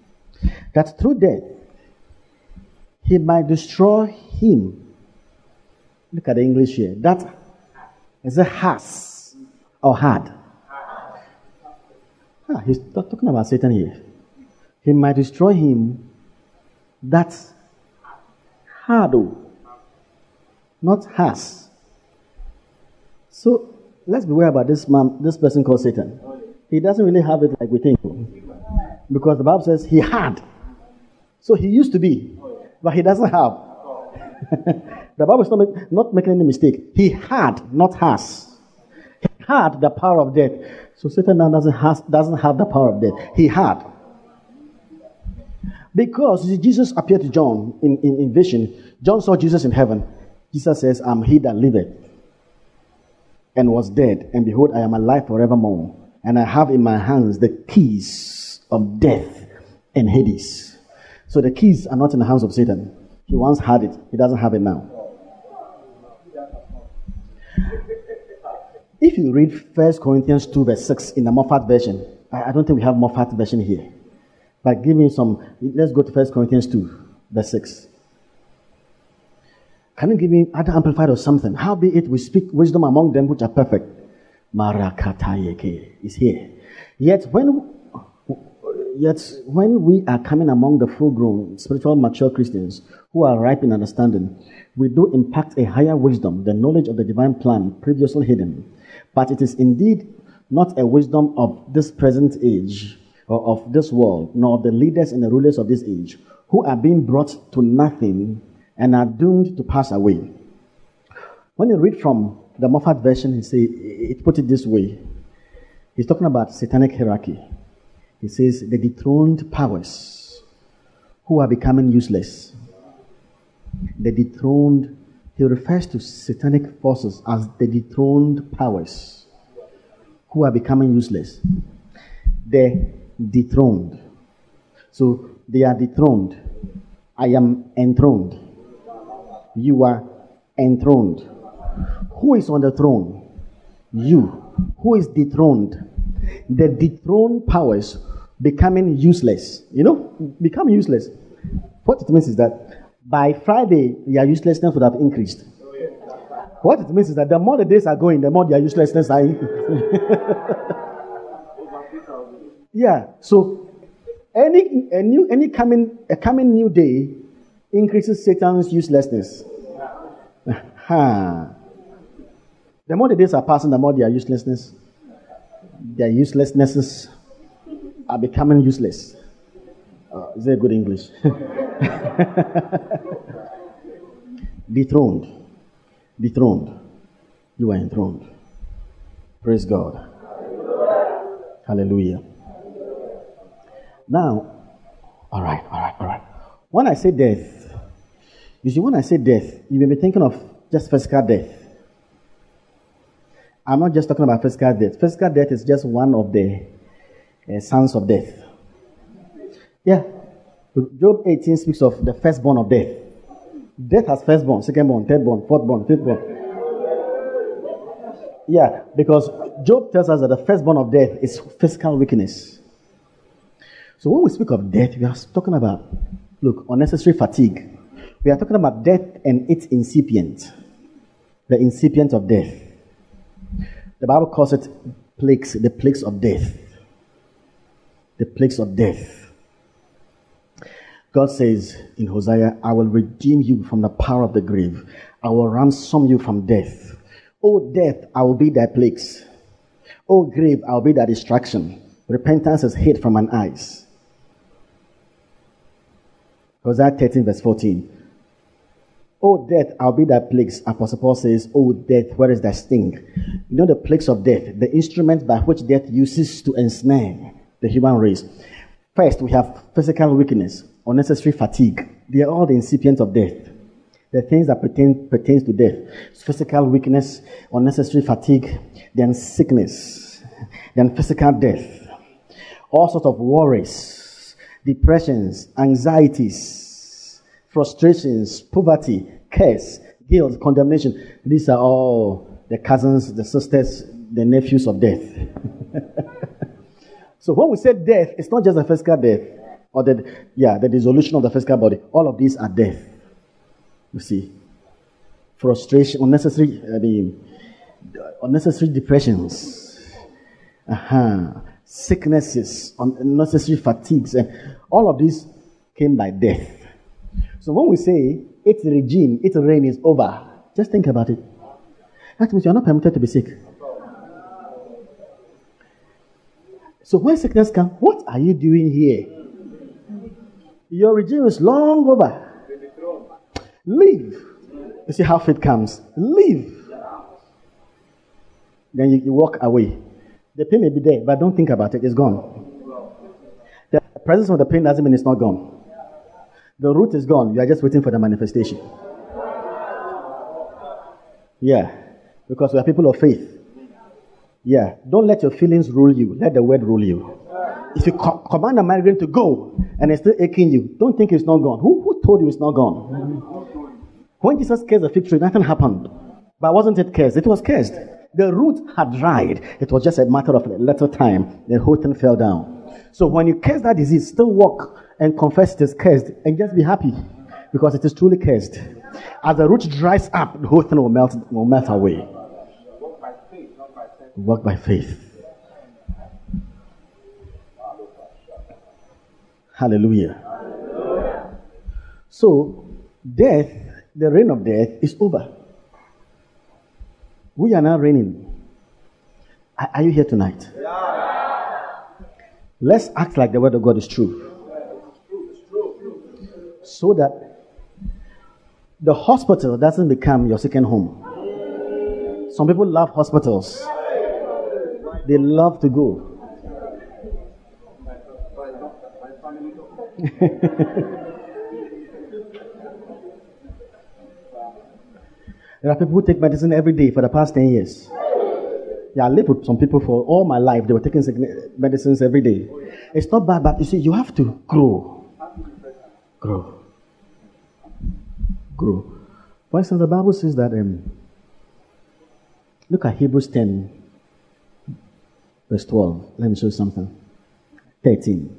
that through death he might destroy him. Look at the English here. That is a has or had Ah, he's talking about Satan here. He might destroy him. That's hard, not has. So let's beware about this man, this person called Satan. He doesn't really have it like we think. Because the Bible says he had. So he used to be, but he doesn't have. the Bible is not, make, not making any mistake. He had, not has. He had the power of death. So Satan now doesn't have, doesn't have the power of death. He had. Because Jesus appeared to John in, in, in vision. John saw Jesus in heaven. Jesus says, I'm he that liveth and was dead, and behold, I am alive forevermore. And I have in my hands the keys of death and Hades. So the keys are not in the hands of Satan. He once had it, he doesn't have it now. If you read 1 Corinthians 2, verse 6 in the Moffatt version, I, don't think we have Moffatt version here. But give me some, let's go to 1 Corinthians 2, verse 6. Can you give me other amplified or something? How be it we speak wisdom among them which are perfect? Marakatayeke is here. Yet when yet when we are coming among the full grown, spiritual mature Christians who are ripe in understanding, we do impact a higher wisdom, the knowledge of the divine plan previously hidden but it is indeed not a wisdom of this present age or of this world, nor of the leaders and the rulers of this age, who are being brought to nothing and are doomed to pass away. When you read from the Moffatt version, he say it put it this way. He's talking about satanic hierarchy. He says the dethroned powers who are becoming useless. The dethroned he refers to satanic forces as the dethroned powers who are becoming useless. They're dethroned. So they are dethroned. I am enthroned. You are enthroned. Who is on the throne? You. Who is dethroned? The dethroned powers becoming useless. You know, become useless. What it means is that by Friday, your uselessness would have increased. What it means is that the more the days are going, the more their uselessness are yeah. So any a new any coming a coming new day increases Satan's uselessness. the more the days are passing, the more their uselessness, their uselessnesses are becoming useless. Uh, is that good English? dethroned. Dethroned. You are enthroned. Praise God. Hallelujah. Now, all right, all right, all right. When I say death, you see, when I say death, you may be thinking of just physical death. I'm not just talking about physical death. Physical death is just one of the uh, sons of death. Yeah. Job 18 speaks of the firstborn of death. Death has firstborn, secondborn, thirdborn, fourthborn, fifthborn. Yeah, because Job tells us that the firstborn of death is physical weakness. So when we speak of death, we are talking about, look, unnecessary fatigue. We are talking about death and its incipient. The incipient of death. The Bible calls it plagues, the plagues of death. The plagues of death. God says in Hosea, I will redeem you from the power of the grave. I will ransom you from death. O death, I will be thy plagues. O grave, I will be thy destruction. Repentance is hid from an eyes. Hosea 13, verse 14. Oh, death, I'll be thy plagues. Apostle Paul says, Oh, death, where is thy sting? You know the plagues of death, the instrument by which death uses to ensnare the human race. First, we have physical weakness, unnecessary fatigue. They are all the incipient of death. The things that pertain pertains to death. Physical weakness, unnecessary fatigue, then sickness, then physical death. All sorts of worries, depressions, anxieties, frustrations, poverty, curse, guilt, condemnation. These are all the cousins, the sisters, the nephews of death. so when we say death, it's not just a physical death or the yeah, the dissolution of the physical body. All of these are death. You see, frustration, unnecessary. I mean, unnecessary depressions, uh-huh. sicknesses, unnecessary fatigues, and all of these came by death. So when we say its regime, its reign is over, just think about it. That means you're not permitted to be sick. So when sickness comes, what are you doing here? Your regime is long over. Leave. You see how faith comes. Leave. Then you, you walk away. The pain may be there, but don't think about it. It's gone. The presence of the pain doesn't mean it's not gone. The root is gone. You are just waiting for the manifestation. Yeah. Because we are people of faith. Yeah. Don't let your feelings rule you. Let the word rule you. If you co- command a migraine to go and it's still aching you, don't think it's not gone. Who, who told you it's not gone? When Jesus cursed the fig tree, nothing happened. But wasn't it cursed? It was cursed. The root had dried. It was just a matter of a little time. The whole thing fell down. So when you curse that disease, still walk and confess it is cursed and just be happy because it is truly cursed. As the root dries up, the whole thing will melt, will melt away. Walk by faith, by. Hallelujah. Hallelujah. So, death, the reign of death is over. We are now reigning. Are, are you here tonight? Yeah. Let's act like the word of God is true. So that the hospital doesn't become your second home. Some people love hospitals, they love to go. There are people who take medicine every day for the past 10 years. Yeah, I lived with some people for all my life. They were taking medicines every day. It's not bad, but you see, you have to grow. Grow. Grow. For instance, the Bible says that, um, look at Hebrews 10, verse 12. Let me show you something. 13,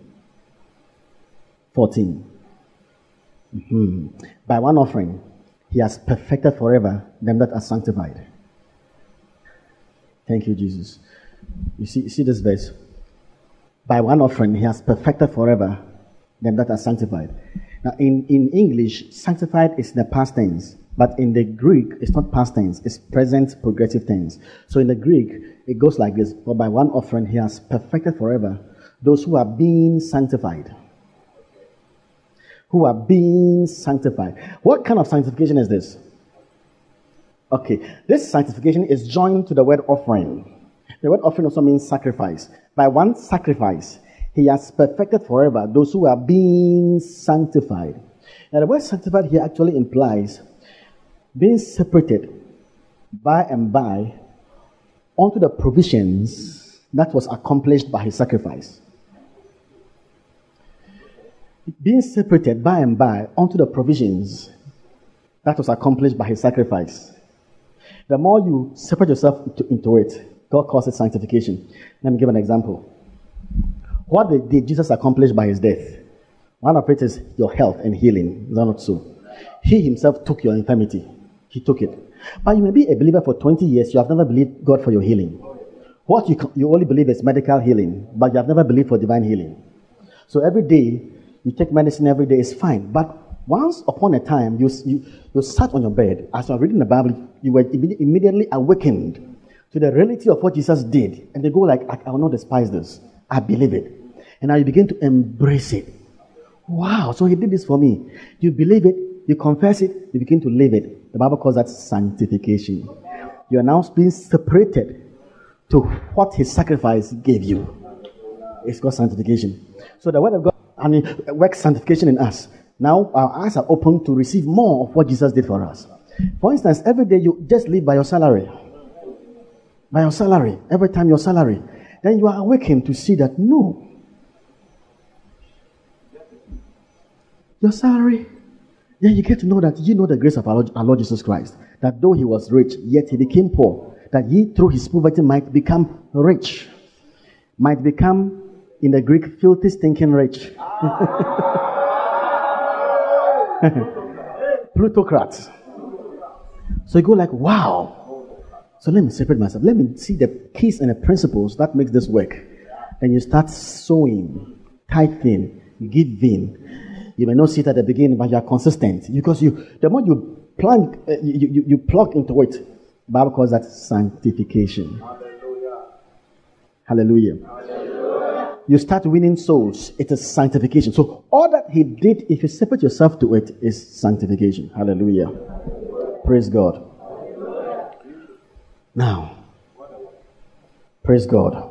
14. Mm-hmm. By one offering, he has perfected forever them that are sanctified. Thank you, Jesus. You see, you see this verse? By one offering, he has perfected forever them that are sanctified. Now, in, in English, sanctified is the past tense, but in the Greek, it's not past tense, it's present progressive tense. So in the Greek, it goes like this For by one offering, he has perfected forever those who are being sanctified who are being sanctified. What kind of sanctification is this? Okay, this sanctification is joined to the word offering. The word offering also means sacrifice. By one sacrifice, he has perfected forever those who are being sanctified. Now, the word sanctified here actually implies being separated by and by onto the provisions that was accomplished by his sacrifice being separated by and by unto the provisions that was accomplished by his sacrifice. The more you separate yourself into, into it, God calls it sanctification. Let me give an example. What did, Jesus accomplish by his death? One of it is your health and healing. Is that not so? He himself took your infirmity. He took it. But you may be a believer for 20 years, you have never believed God for your healing. What you, you only believe is medical healing, but you have never believed for divine healing. So every day, you take medicine every day, it's fine. But once upon a time, you, you, you sat on your bed, as you are reading the Bible, you were immediately awakened to the reality of what Jesus did. And they go like, I, I will not despise this. I believe it. And now you begin to embrace it. Wow, so he did this for me. You believe it, you confess it, you begin to live it. The Bible calls that sanctification. You are now being separated to what his sacrifice gave you. It's called sanctification. So the word of God and it works sanctification in us. Now our eyes are open to receive more of what Jesus did for us. For instance, every day you just live by your salary. By your salary. Every time your salary. Then you are awakened to see that no, your salary. Then you get to know that you know the grace of our Lord, our Lord Jesus Christ. That though he was rich, yet he became poor. That ye through his poverty might become rich. Might become, in the Greek, filthy, stinking rich. Plutocrats. So you go like, wow. So let me separate myself. Let me see the keys and the principles that makes this work. And you start sowing, tithing, giving, you may not see it at the beginning, but you are consistent because you, the more you plug, uh, you, you, you plug into it, Bible calls that sanctification. Hallelujah. Hallelujah. You start winning souls. It is sanctification. So all that he did, if you separate yourself to it, is sanctification. Hallelujah. Praise God. Now, praise God.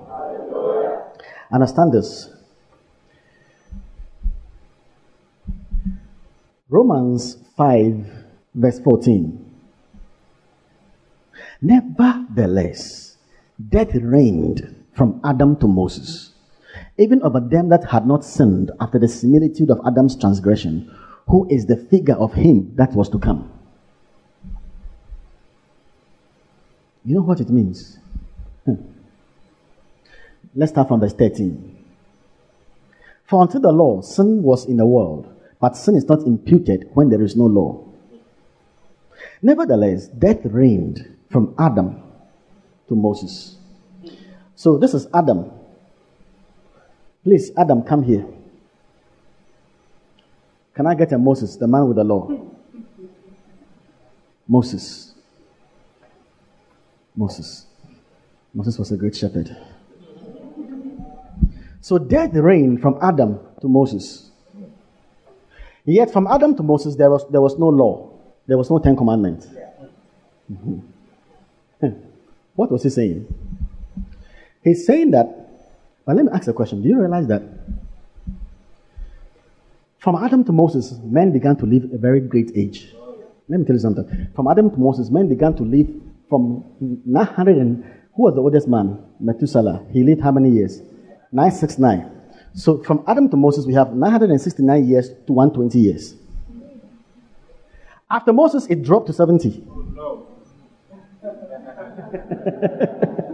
Understand this. Romans 5, verse 14. Nevertheless, death reigned from Adam to Moses, even over them that had not sinned after the similitude of Adam's transgression, who is the figure of him that was to come. You know what it means? Hmm. Let's start from verse 13. For until the law, sin was in the world but sin is not imputed when there is no law. Nevertheless, death reigned from Adam to Moses. So this is Adam. Please, Adam, come here. Can I get a Moses, the man with the law? Moses. Moses. Moses was a great shepherd. So death reigned from Adam to Moses. Yet from Adam to Moses, there was, there was no law, there was no Ten Commandments. Mm-hmm. What was he saying? He's saying that, but let me ask a question. Do you realize that from Adam to Moses, men began to live a very great age? Let me tell you something. From Adam to Moses, men began to live from 900 and who was the oldest man? Methuselah. He lived how many years? 969. So from Adam to Moses, we have 969 years to 120 years. After Moses, it dropped to 70.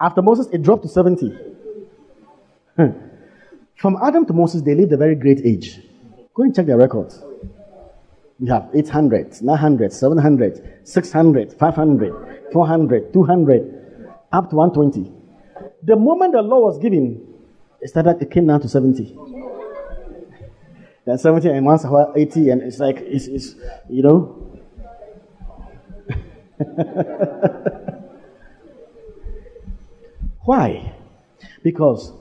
After Moses, it dropped to 70. Hmm. From Adam to Moses, they lived a very great age. Go and check their records. We have 800, 900, 700, 600, 500, 400, 200, up to 120. The moment the law was given, it started, it came down to 70. Then 70 and once a while 80, and it's like, it's, it's you know. Why? Because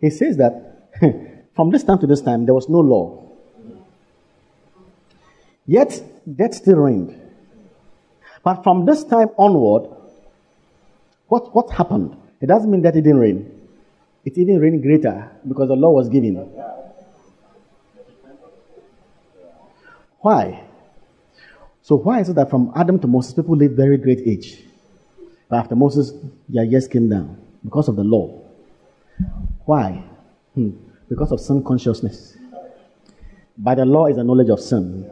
he says that from this time to this time there was no law. Yet death still reigned. But from this time onward, what, what happened? It doesn't mean that it didn't reign. It even reigned greater because the law was given. Why? So why is it that from Adam to Moses people lived very great age? But after Moses, their years came down because of the law. Why? Hmm. Because of sin consciousness. By the law is a knowledge of sin.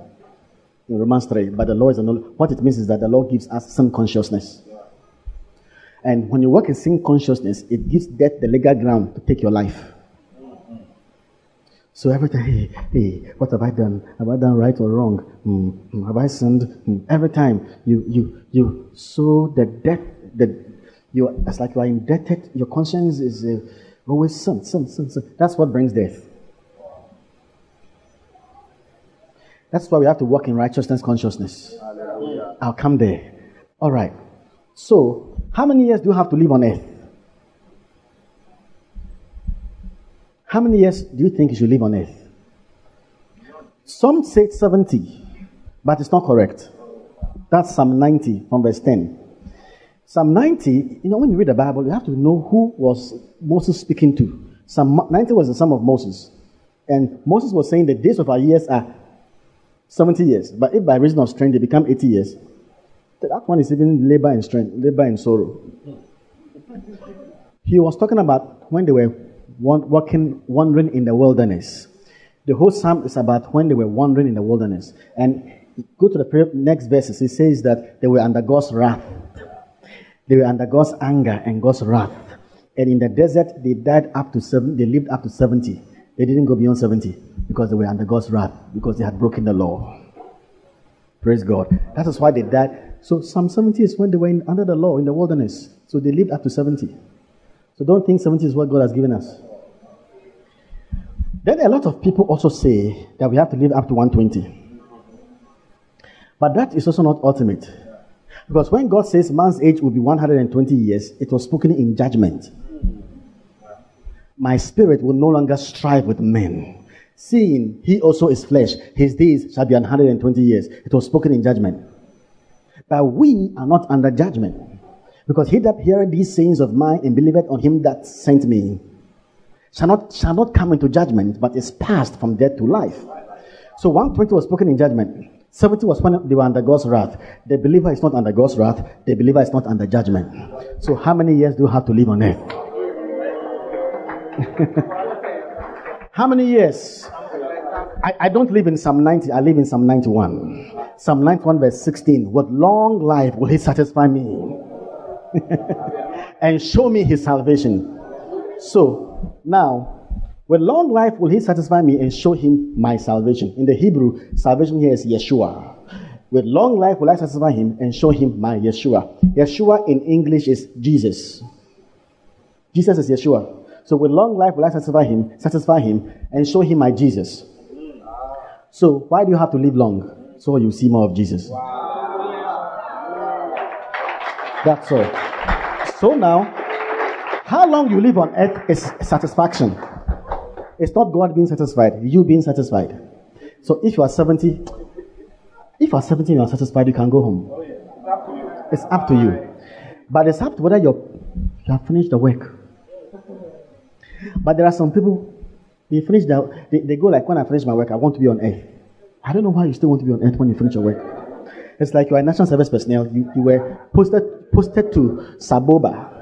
In Romans 3, by the law is a knowledge. What it means is that the law gives us sin consciousness. And when you work in sin consciousness, it gives death the legal ground to take your life. So every time, hey, hey, what have I done? Have I done right or wrong? Mm, have I sinned? Mm. Every time you you you sow the debt, the you it's like you are indebted. Your conscience is uh, always sin, sin, sin, sin. That's what brings death. That's why we have to work in righteousness consciousness. Hallelujah. I'll come there. All right. So how many years do you have to live on earth? How many years do you think you should live on earth? Some say 70, but it's not correct. That's Psalm 90 from verse 10. Psalm 90, you know, when you read the Bible, you have to know who was Moses speaking to. Psalm 90 was the son of Moses. And Moses was saying the days of our years are 70 years. But if by reason of strength they become 80 years, that one is even labor and strength, labor and sorrow. He was talking about when they were walking, wandering in the wilderness. The whole psalm is about when they were wandering in the wilderness. And go to the next verses. It says that they were under God's wrath. They were under God's anger and God's wrath. And in the desert, they died up to seven. They lived up to seventy. They didn't go beyond seventy because they were under God's wrath because they had broken the law. Praise God. That is why they died. So Psalm 70 is when they were in, under the law in the wilderness. So they lived up to 70. So don't think 70 is what God has given us. Then a lot of people also say that we have to live up to 120. But that is also not ultimate. Because when God says man's age will be 120 years, it was spoken in judgment. My spirit will no longer strive with men. Seeing he also is flesh, his days shall be 120 years. It was spoken in judgment. But we are not under judgment. Because he that heareth these sayings of mine and believeth on him that sent me shall not, shall not come into judgment, but is passed from death to life. So 120 was spoken in judgment. 70 was when they were under God's wrath. The believer is not under God's wrath. The believer is not under judgment. So how many years do you have to live on earth? how many years? I, I, don't live in Psalm 90. I live in Psalm 91. Psalm 91 verse 16. With long life will he satisfy me and show me his salvation. So now with long life will he satisfy me and show him my salvation. In the Hebrew, salvation here is Yeshua. With long life will I satisfy him and show him my Yeshua. Yeshua in English is Jesus. Jesus is Yeshua. So with long life will I satisfy him, satisfy him, and show him my Jesus. So why do you have to live long? So you see more of Jesus. That's all. So now, how long you live on earth is satisfaction. It's not God being satisfied, you being satisfied. So if you are 70, if you are 70 and you are satisfied, you can go home. It's up to you. But it's up to whether you're, you have finished the work. But there are some people, they finish the, they, they go like, when I finish my work, I want to be on earth. I don't know why you still want to be on earth when you finish your work. It's like you are a national service personnel. You, you were posted, posted to Saboba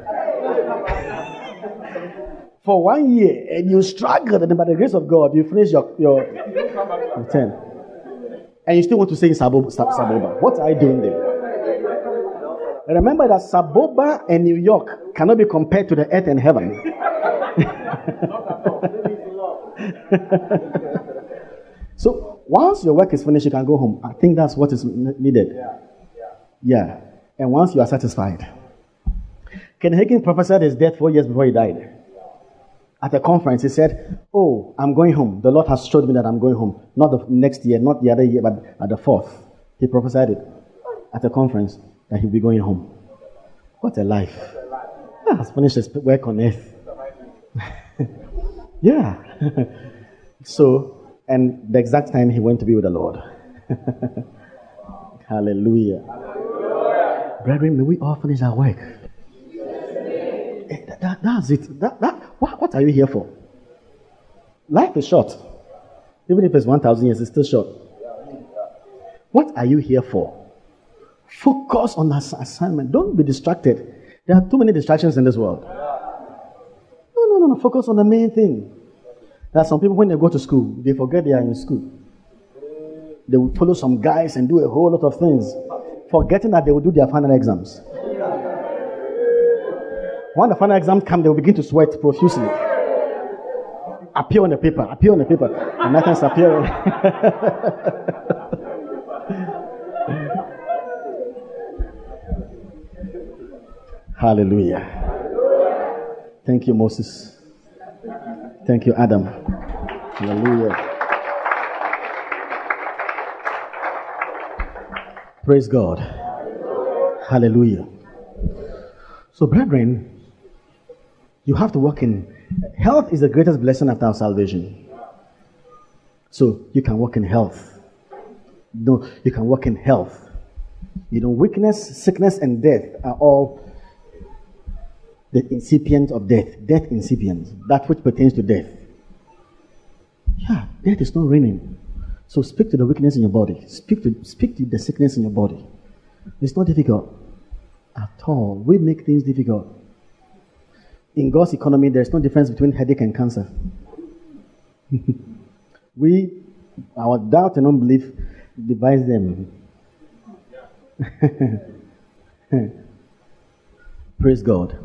for one year and you struggled, and by the grace of God, you finish your, your, your 10. And you still want to say Saboba, Saboba. What are you doing there? Remember that Saboba and New York cannot be compared to the earth and heaven. so once your work is finished, you can go home. I think that's what is needed. Yeah. And once you are satisfied. Ken Hagin prophesied his death four years before he died at a conference, he said, Oh, I'm going home. The Lord has showed me that I'm going home. Not the next year, not the other year, but at the fourth. He prophesied it at a conference that he'll be going home. What a life. He has finished his work on earth. yeah. so, and the exact time he went to be with the Lord. Hallelujah. Brethren, may we all finish our work. Eh, that, that, that's it. That, that, what, what are you here for? Life is short. Even if it's 1,000 years, it's still short. What are you here for? Focus on that assignment. Don't be distracted. There are too many distractions in this world. No, no, no, no. Focus on the main thing. There are some people, when they go to school, they forget they are in school. They will follow some guys and do a whole lot of things, forgetting that they will do their final exams. When the final exam comes, they will begin to sweat profusely. Appear on the paper, appear on the paper, and nothing's appearing. Hallelujah. Thank you, Moses. Thank you, Adam. Hallelujah. Praise God. Hallelujah. So, brethren, You have to walk in health is the greatest blessing after our salvation. So you can walk in health. No, you can walk in health. You know, weakness, sickness, and death are all the incipient of death. Death incipient. That which pertains to death. Yeah, death is not reigning. So speak to the weakness in your body. Speak to speak to the sickness in your body. It's not difficult at all. We make things difficult. In God's economy, there's no difference between headache and cancer. we, our doubt and unbelief, devise them. Praise God.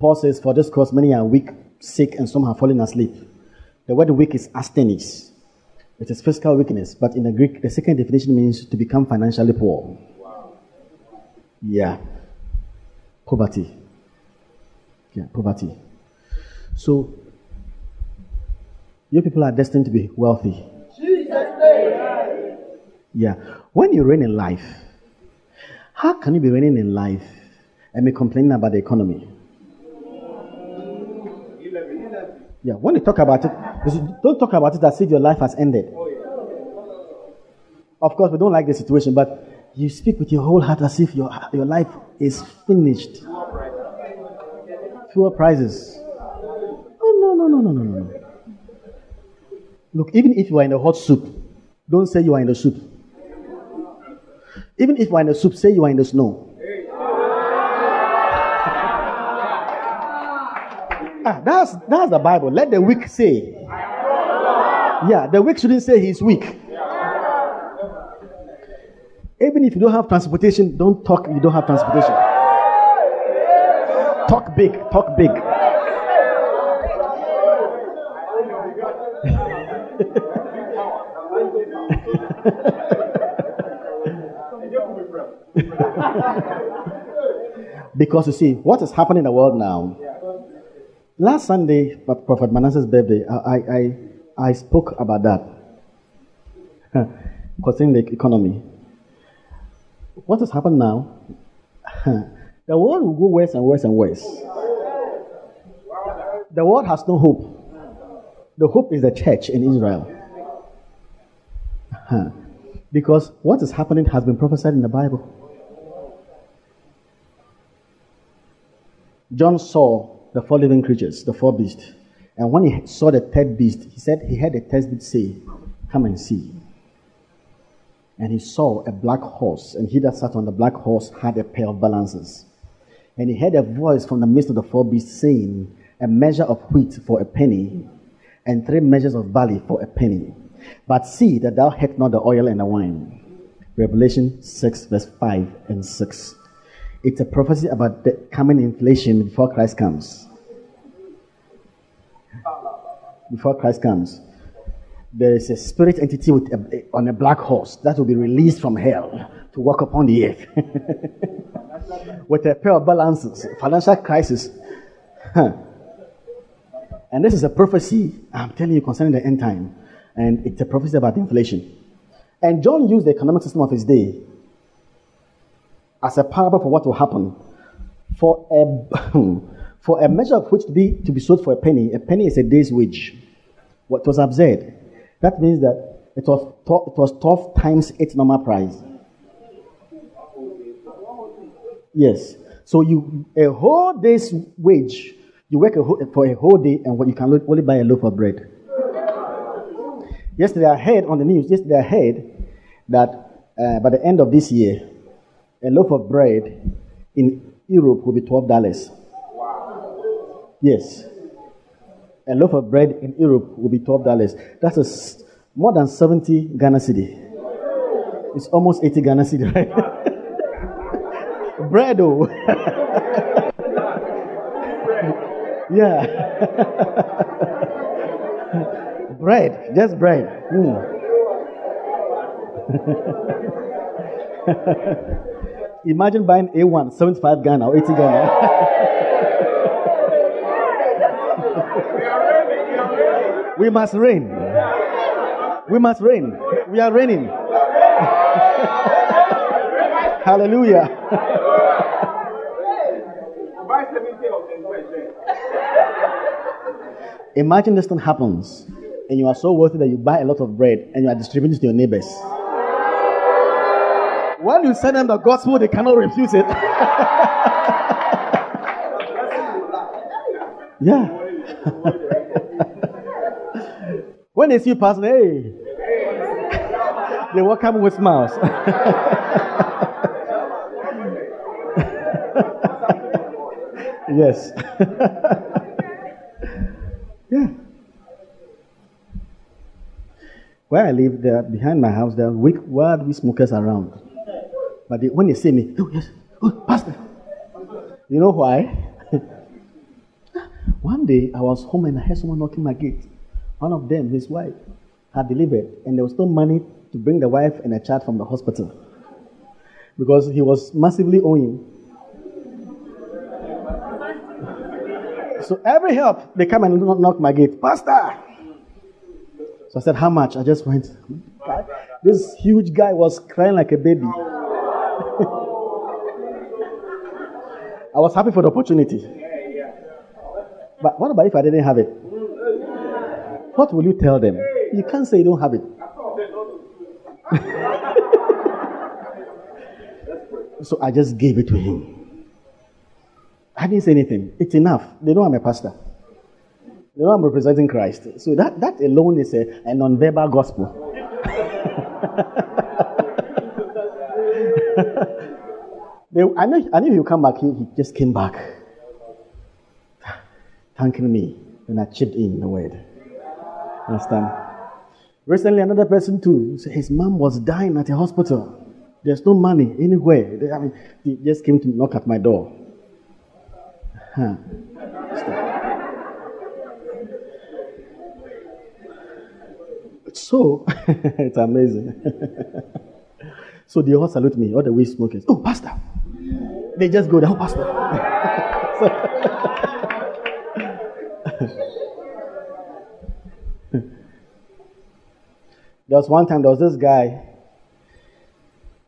Paul says, For this cause many are weak, sick, and some have fallen asleep. The word weak is asthenes. It is physical weakness, but in the Greek, the second definition means to become financially poor. Yeah. Poverty. Yeah, poverty. So, your people are destined to be wealthy. Yeah. When you reign in life, how can you be reigning in life and be complaining about the economy? Yeah, when you talk about it, don't talk about it as if your life has ended. Of course, we don't like the situation, but you speak with your whole heart as if your, your life is finished. Fewer prizes. Oh, no, no, no, no, no, no. Look, even if you are in a hot soup, don't say you are in the soup. Even if you are in the soup, say you are in the snow. Ah, that's, that's the Bible. Let the weak say. Yeah, the weak shouldn't say he's weak. Even if you don't have transportation, don't talk you don't have transportation. Talk big, talk big. because you see, what is happening in the world now Last Sunday, Prophet Manasseh's birthday, I, I, I spoke about that concerning the economy. What has happened now? the world will go worse and worse and worse. The world has no hope. The hope is the church in Israel. Uh-huh. because what is happening has been prophesied in the Bible. John saw the four living creatures, the four beasts. And when he saw the third beast, he said he heard the third beast say, Come and see. And he saw a black horse, and he that sat on the black horse had a pair of balances. And he heard a voice from the midst of the four beasts saying, A measure of wheat for a penny, and three measures of barley for a penny. But see that thou hate not the oil and the wine. Revelation 6, verse 5 and 6. It's a prophecy about the coming inflation before Christ comes. Before Christ comes, there is a spirit entity a, on a black horse that will be released from hell to walk upon the earth with a pair of balances, financial crisis. and this is a prophecy I'm telling you concerning the end time, and it's a prophecy about inflation. And John used the economic system of his day as a parable for what will happen. For a, for a measure of which to be, to be sold for a penny, a penny is a day's wage. What was absurd. That means that it was, it was 12 times its normal price. Yes. So you a whole day's wage, you work a whole, for a whole day, and what you can only buy a loaf of bread. Yesterday I heard on the news. Yesterday I heard that uh, by the end of this year, a loaf of bread in Europe will be twelve dollars. Yes. A loaf of bread in Europe will be twelve dollars. That's more than seventy Ghana cedi. It's almost eighty Ghana cedi, right? Bread, oh. yeah. bread, just bread. Mm. Imagine buying A1, 75 Ghana or 80 Ghana. we must reign. We must reign. We are reigning. Hallelujah. Imagine this thing happens, and you are so wealthy that you buy a lot of bread and you are distributing to your neighbors. When you send them the gospel, they cannot refuse it. yeah. when they see you pass, hey, they welcome with smiles. Yes. yeah. Where I live, there behind my house, there are wild weed smokers around. But they, when they see me, oh yes, oh pastor. You know why? One day I was home and I heard someone knocking my gate. One of them, his wife, had delivered, and there was no money to bring the wife and a child from the hospital because he was massively owing. So every help, they come and knock my gate. Pastor! So I said, How much? I just went. This huge guy was crying like a baby. I was happy for the opportunity. But what about if I didn't have it? What will you tell them? You can't say you don't have it. so I just gave it to him. I didn't say anything. It's enough. They know I'm a pastor. They know I'm representing Christ. So that, that alone is a, a non-verbal gospel. they, I, know, I knew he'll come back. He, he just came back. Thanking me. And I chipped in the word. Understand? Recently, another person too, his mom was dying at a hospital. There's no money anywhere. I mean, he just came to knock at my door. Huh. So, it's amazing. so they all salute me, all the weed smokers. Oh, Pastor. They just go, oh, Pastor. there was one time, there was this guy.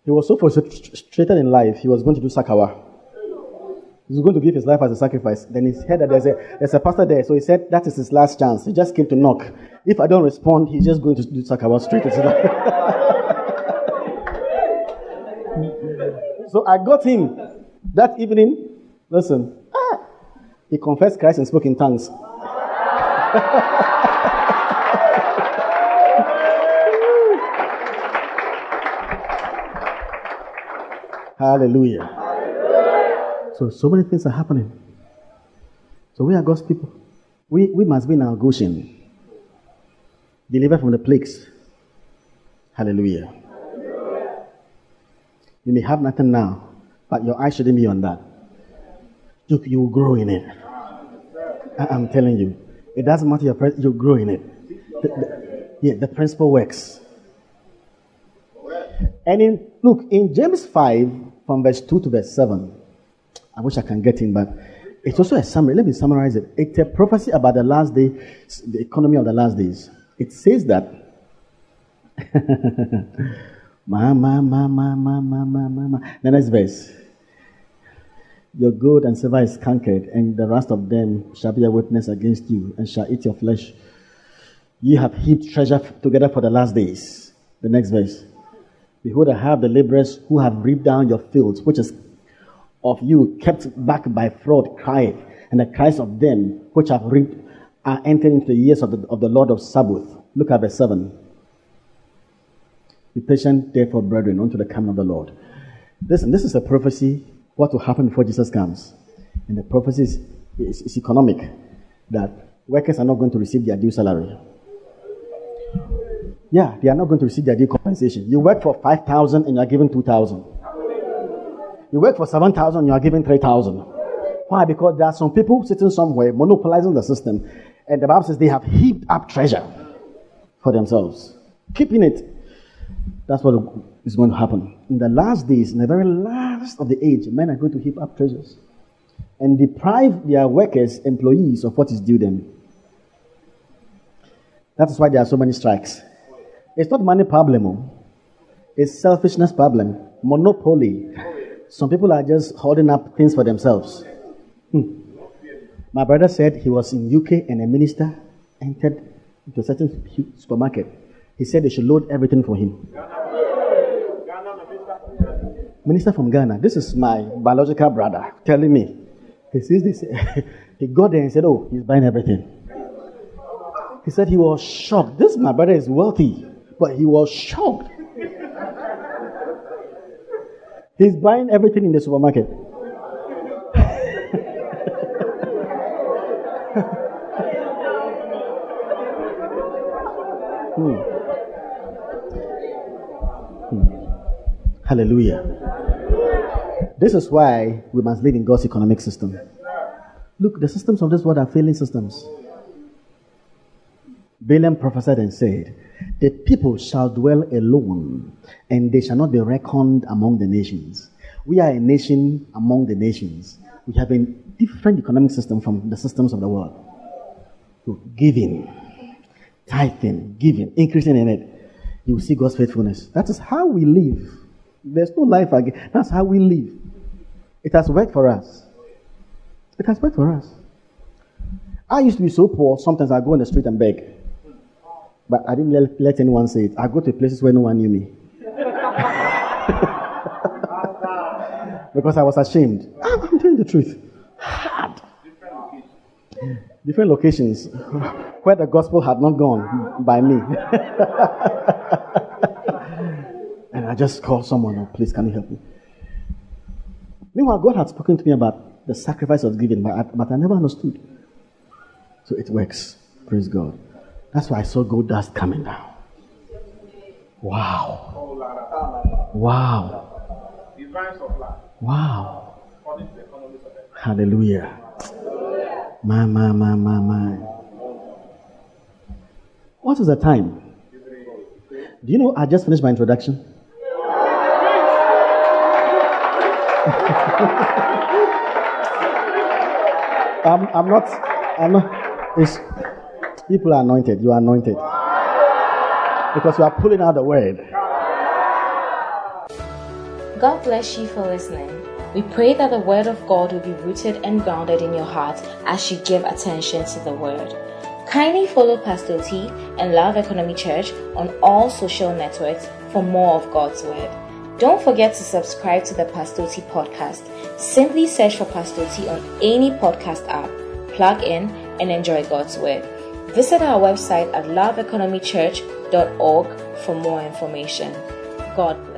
He was so frustrated in life, he was going to do sakawa. He was going to give his life as a sacrifice. Then he heard that there's a, there's a pastor there. So he said that is his last chance. He just came to knock. If I don't respond, he's just going to do Sakawa straight. so I got him that evening. Listen, ah, he confessed Christ and spoke in tongues. Hallelujah. So, so many things are happening. So we are God's people. We, we must be in our Goshen. Delivered from the plagues. Hallelujah. You may have nothing now, but your eyes shouldn't be on that. You, you will grow in it. I, am telling you. It doesn't matter your you grow in it. The, the, yeah, the principle works. And in look in James 5, from verse 2 to verse 7, I wish I can get in, but it's also a summary. Let me summarize it. It's a prophecy about the last day, the economy of the last days. It says that. ma, ma, ma, ma, ma, ma, ma, ma. The next verse. Your gold and silver is conquered, and the rest of them shall be a witness against you, and shall eat your flesh. You have heaped treasure together for the last days. The next verse. Behold, I have the laborers who have reaped down your fields, which is of you kept back by fraud crieth, and the cries of them which have reaped are entering into the years of the, of the Lord of Sabaoth. Look at verse 7. Be patient, therefore, brethren, unto the coming of the Lord. Listen, this is a prophecy what will happen before Jesus comes. And the prophecy is, is, is economic that workers are not going to receive their due salary. Yeah, they are not going to receive their due compensation. You work for 5,000 and you are given 2,000. You work for 7,000, you are given 3,000. Why? Because there are some people sitting somewhere monopolizing the system. And the Bible says they have heaped up treasure for themselves, keeping it. That's what is going to happen. In the last days, in the very last of the age, men are going to heap up treasures and deprive their workers, employees, of what is due them. That is why there are so many strikes. It's not money problem, oh. it's selfishness problem, monopoly. Some people are just holding up things for themselves. Hmm. My brother said he was in UK and a minister entered into a certain supermarket. He said they should load everything for him. Minister from Ghana. This is my biological brother telling me. He sees this. he got there and said, "Oh, he's buying everything." He said he was shocked. This my brother is wealthy, but he was shocked. He's buying everything in the supermarket. Hmm. Hmm. Hallelujah. This is why we must live in God's economic system. Look, the systems of this world are failing systems. Balaam prophesied and said, The people shall dwell alone, and they shall not be reckoned among the nations. We are a nation among the nations. We have a different economic system from the systems of the world. So giving, tithing, giving, increasing in it. You will see God's faithfulness. That is how we live. There's no life again. That's how we live. It has worked for us. It has worked for us. I used to be so poor, sometimes I go on the street and beg. But I didn't let, let anyone say it. I go to places where no one knew me. because I was ashamed. I'm, I'm telling the truth. Hard. Different locations where the gospel had not gone by me. and I just called someone, oh, please, can you help me? Meanwhile, God had spoken to me about the sacrifice of giving, but I, but I never understood. So it works. Praise God. That's why I saw gold dust coming down. Wow. Wow. Wow. Hallelujah. My, my, my, my, my. What is the time? Do you know I just finished my introduction? I'm, I'm not, I'm not, it's, people are anointed, you are anointed. Because you are pulling out the word. God bless you for listening. We pray that the Word of God will be rooted and grounded in your heart as you give attention to the Word. Kindly follow Pastor T and Love Economy Church on all social networks for more of God's Word. Don't forget to subscribe to the Pastor T podcast. Simply search for Pastor T on any podcast app, plug in, and enjoy God's Word. Visit our website at loveeconomychurch.org for more information. God bless.